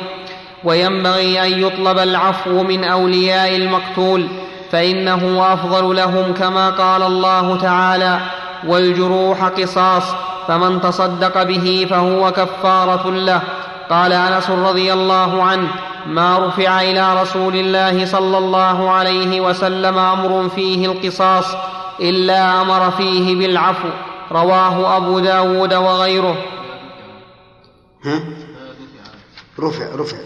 S1: وينبغي أن يطلب العفو من أولياء المقتول فانه افضل لهم كما قال الله تعالى والجروح قصاص فمن تصدق به فهو كفاره له قال انس رضي الله عنه ما رفع الى رسول الله صلى الله عليه وسلم امر فيه القصاص الا امر فيه بالعفو رواه ابو داود وغيره ها؟
S2: رفع رفع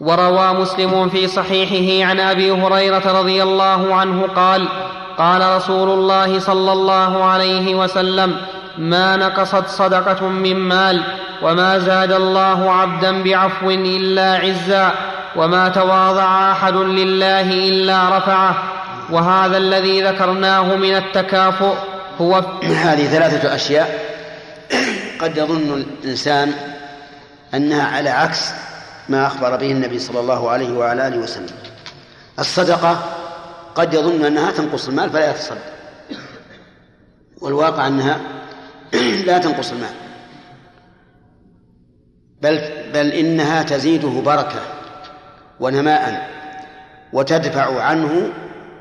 S1: وروى مسلم في صحيحه عن ابي هريره رضي الله عنه قال قال رسول الله صلى الله عليه وسلم ما نقصت صدقه من مال وما زاد الله عبدا بعفو الا عزا وما تواضع احد لله الا رفعه وهذا الذي ذكرناه من التكافؤ
S2: هو هذه ثلاثه اشياء قد يظن الانسان انها على عكس ما أخبر به النبي صلى الله عليه وعلى آله وسلم الصدقة قد يظن أنها تنقص المال فلا يتصدق والواقع أنها (clears throat) لا تنقص المال بل بل إنها تزيده بركة ونماء وتدفع عنه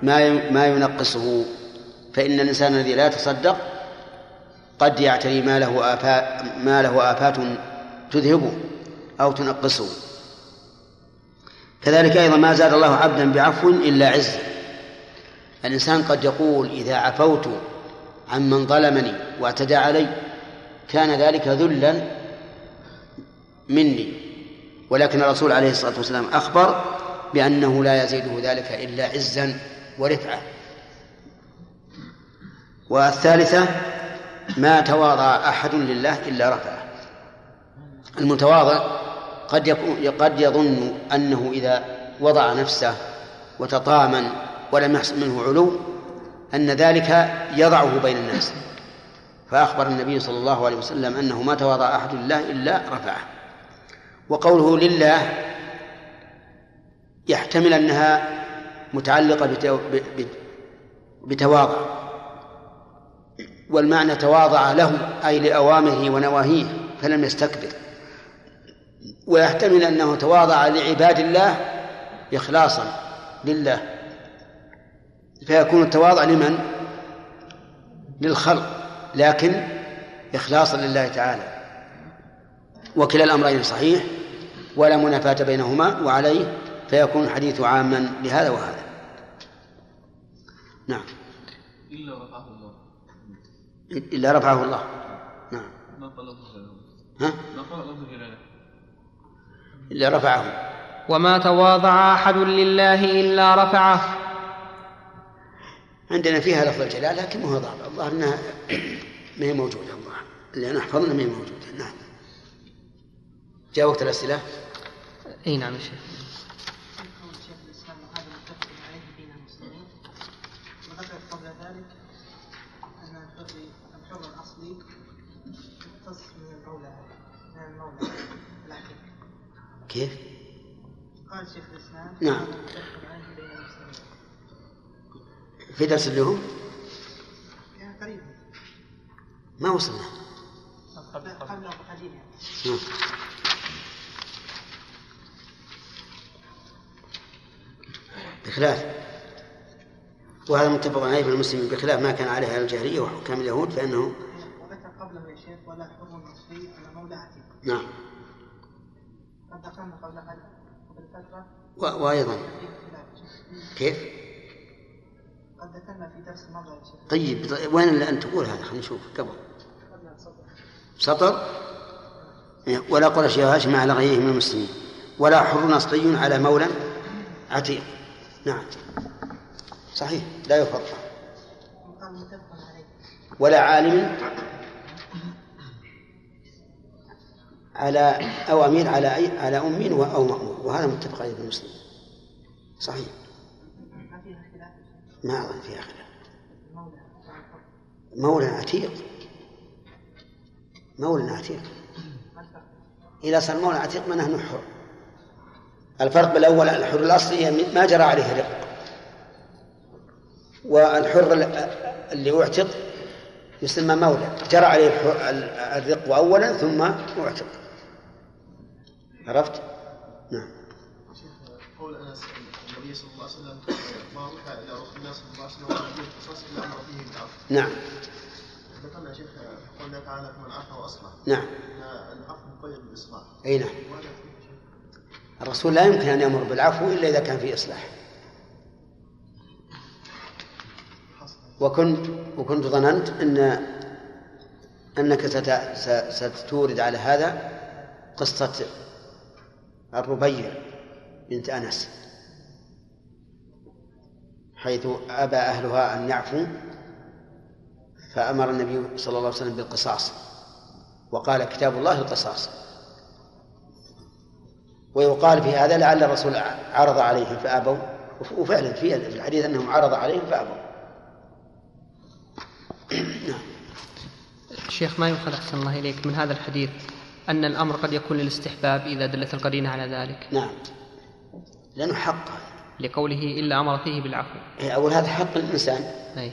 S2: ما ما ينقصه فإن الإنسان الذي لا يتصدق قد يعتري ماله آفات ماله آفات تذهبه أو تنقصه كذلك أيضا ما زاد الله عبدا بعفو إلا عز الإنسان قد يقول إذا عفوت عمن ظلمني واعتدى علي كان ذلك ذلا مني ولكن الرسول عليه الصلاة والسلام أخبر بأنه لا يزيده ذلك إلا عزا ورفعة والثالثة ما تواضع أحد لله إلا رفعه المتواضع قد يكون قد يظن انه اذا وضع نفسه وتطامن ولم يحصل منه علو ان ذلك يضعه بين الناس فاخبر النبي صلى الله عليه وسلم انه ما تواضع احد لله الا رفعه وقوله لله يحتمل انها متعلقه بتواضع والمعنى تواضع له اي لاوامره ونواهيه فلم يستكبر ويحتمل أنه تواضع لعباد الله إخلاصا لله فيكون التواضع لمن؟ للخلق لكن إخلاصا لله تعالى وكلا الأمرين صحيح ولا منافاة بينهما وعليه فيكون الحديث عاما لهذا وهذا نعم
S5: إلا رفعه الله إلا
S2: رفعه الله نعم
S5: ما قال الله ها؟ ما قال الله
S2: اللي رفعه
S1: وما تواضع أحد لله إلا رفعه
S2: عندنا فيها لفظ الجلال لكن هو ضابط الظاهر انها ما هي موجوده الظاهر اللي انا احفظنا ما هي موجوده نعم جاء وقت الاسئله
S1: اي نعم يا شيخ
S2: كيف؟
S6: قال شيخ
S2: الاسلام نعم في درس اليوم؟
S6: قريب
S2: ما وصلنا
S6: قبل يعني.
S2: نعم. بخلاف وهذا متفق عليه في المسلمين بخلاف ما كان عليه الجاهليه وحكام اليهود فانه
S6: نعم، وذكر قبله يا شيخ ولا حر مصري على مولى
S2: نعم وأيضا كيف؟ قد ذكرنا في درس مضى يا شيخ
S6: طيب,
S2: وين اللي أنت تقول هذا خلينا نشوف قبل سطر إيه، ولا قرش هاشم على غيره من المسلمين ولا حر نصري على مولى عتيق نعم صحيح لا يفرق ولا عالم على أو أمين على أي على أم أو مأمور وهذا متفق عليه المسلم صحيح ما أظن فيها خلاف مولى عتيق مولى عتيق إذا صار مولى عتيق من نحن حر الفرق بالأول الحر الأصلي ما جرى عليه رق والحر اللي أعتق يسمى مولى جرى عليه الرق أولا ثم أعتق عرفت؟ نعم قول انس النبي صلى الله عليه وسلم ما وحى الى رسول
S5: الله صلى الله عليه وسلم من القصص الا امر به
S2: بالعفو نعم
S5: ذكرنا شيخ قول تعالى فمن عفا واصلح نعم العفو مقيد بالاصلاح.
S2: اي
S5: نعم الرسول
S2: لا يمكن ان يامر بالعفو الا اذا كان في اصلاح وكنت وكنت ظننت ان انك ستورد على هذا قصه الربيع بنت أنس حيث أبى أهلها أن يعفوا فأمر النبي صلى الله عليه وسلم بالقصاص وقال كتاب الله القصاص ويقال في هذا لعل الرسول عرض عليهم فأبوا وفعلا في الحديث أنهم عرض عليهم فأبوا
S1: شيخ ما يؤخذ أحسن الله إليك من هذا الحديث أن الأمر قد يكون للاستحباب إذا دلت القرينة على ذلك
S2: نعم لأنه حق
S1: لقوله إلا أمر فيه بالعفو
S2: إيه، أقول هذا حق الإنسان أي.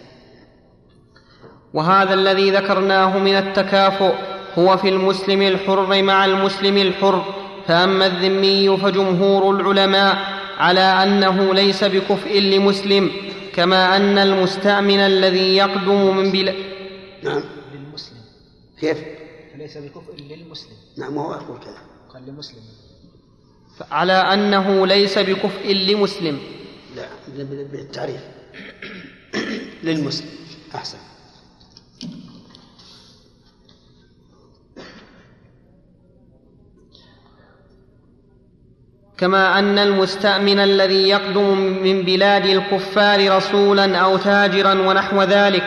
S1: وهذا الذي ذكرناه من التكافؤ هو في المسلم الحر مع المسلم الحر فأما الذمي فجمهور العلماء على أنه ليس بكفء لمسلم كما أن المستأمن الذي يقدم من بلا
S2: نعم بالمسلم كيف
S6: فليس بكفء للمسلم
S2: نعم هو يقول كذا قال لمسلم
S1: على أنه ليس بكفء لمسلم
S2: لا بالتعريف للمسلم أحسن
S1: كما أن المستأمن الذي يقدم من بلاد الكفار رسولا أو تاجرا ونحو ذلك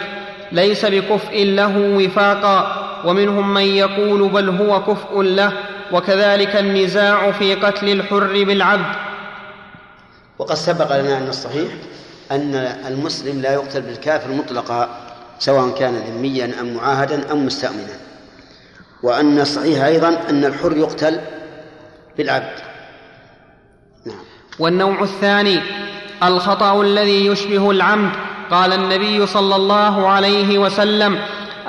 S1: ليس بكفء له وفاقا ومنهم من يقول بل هو كفء له وكذلك النزاع في قتل الحر بالعبد
S2: وقد سبق لنا أن الصحيح أن المسلم لا يقتل بالكافر مطلقا سواء كان ذميا أم معاهدا أم مستأمنا وأن الصحيح أيضا أن الحر يقتل بالعبد
S1: نعم. والنوع الثاني الخطأ الذي يشبه العمد قال النبي صلى الله عليه وسلم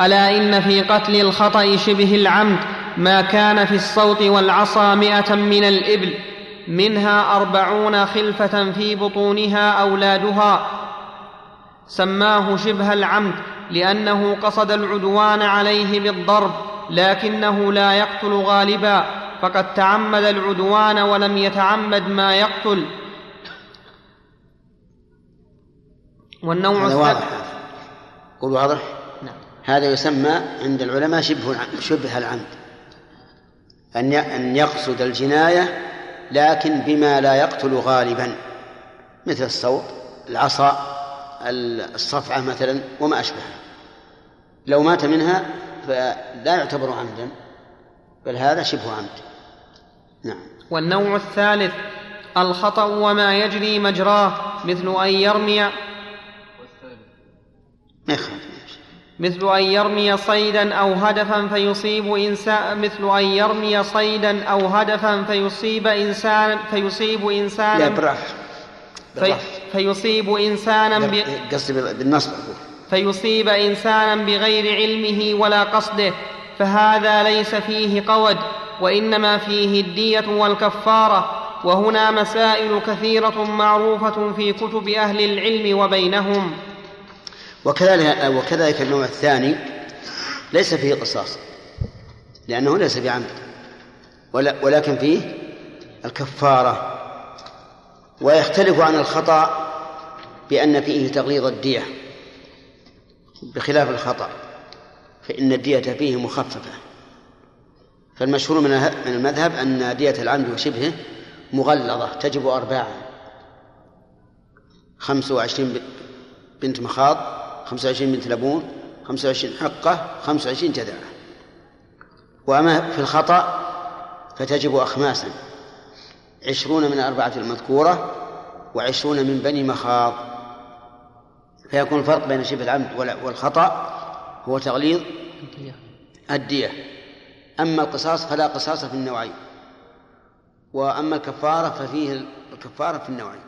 S1: الا ان في قتل الخطا شبه العمد ما كان في الصوت والعصا مئه من الابل منها اربعون خلفه في بطونها اولادها سماه شبه العمد لانه قصد العدوان عليه بالضرب لكنه لا يقتل غالبا فقد تعمد العدوان ولم يتعمد ما يقتل والنوع
S2: يعني الثالث قل واضح هذا يسمى عند العلماء شبه شبه العمد أن أن يقصد الجناية لكن بما لا يقتل غالبا مثل الصوت العصا الصفعة مثلا وما أشبهها لو مات منها فلا يعتبر عمدا بل هذا شبه عمد نعم
S1: والنوع الثالث الخطأ وما يجري مجراه مثل أن يرمي ما يخالف مثل أن يرمي صيدا أو هدفا فيصيب إنسان مثل أن يرمي صيدا أو هدفا فيصيب إنسان فيصيب إنسانا لا في فيصيب إنسانا قصدي بالنصب فيصيب إنسانا بغير علمه ولا قصده فهذا ليس فيه قود وإنما فيه الدية والكفارة وهنا مسائل كثيرة معروفة في كتب أهل العلم وبينهم
S2: وكذلك وكذلك النوع الثاني ليس فيه قصاص لأنه ليس بعمد ولكن فيه الكفارة ويختلف عن الخطأ بأن فيه تغليظ الدية بخلاف الخطأ فإن الدية فيه مخففة فالمشهور من المذهب أن دية العمد وشبهه مغلظة تجب أرباعا خمس وعشرين بنت مخاض 25 بنت لبون 25 حقة 25 جذعة وأما في الخطأ فتجب أخماسا عشرون من أربعة المذكورة وعشرون من بني مخاض فيكون الفرق بين شبه العمد والخطأ هو تغليظ الدية أما القصاص فلا قصاص في النوعين وأما الكفارة ففيه الكفارة في النوعين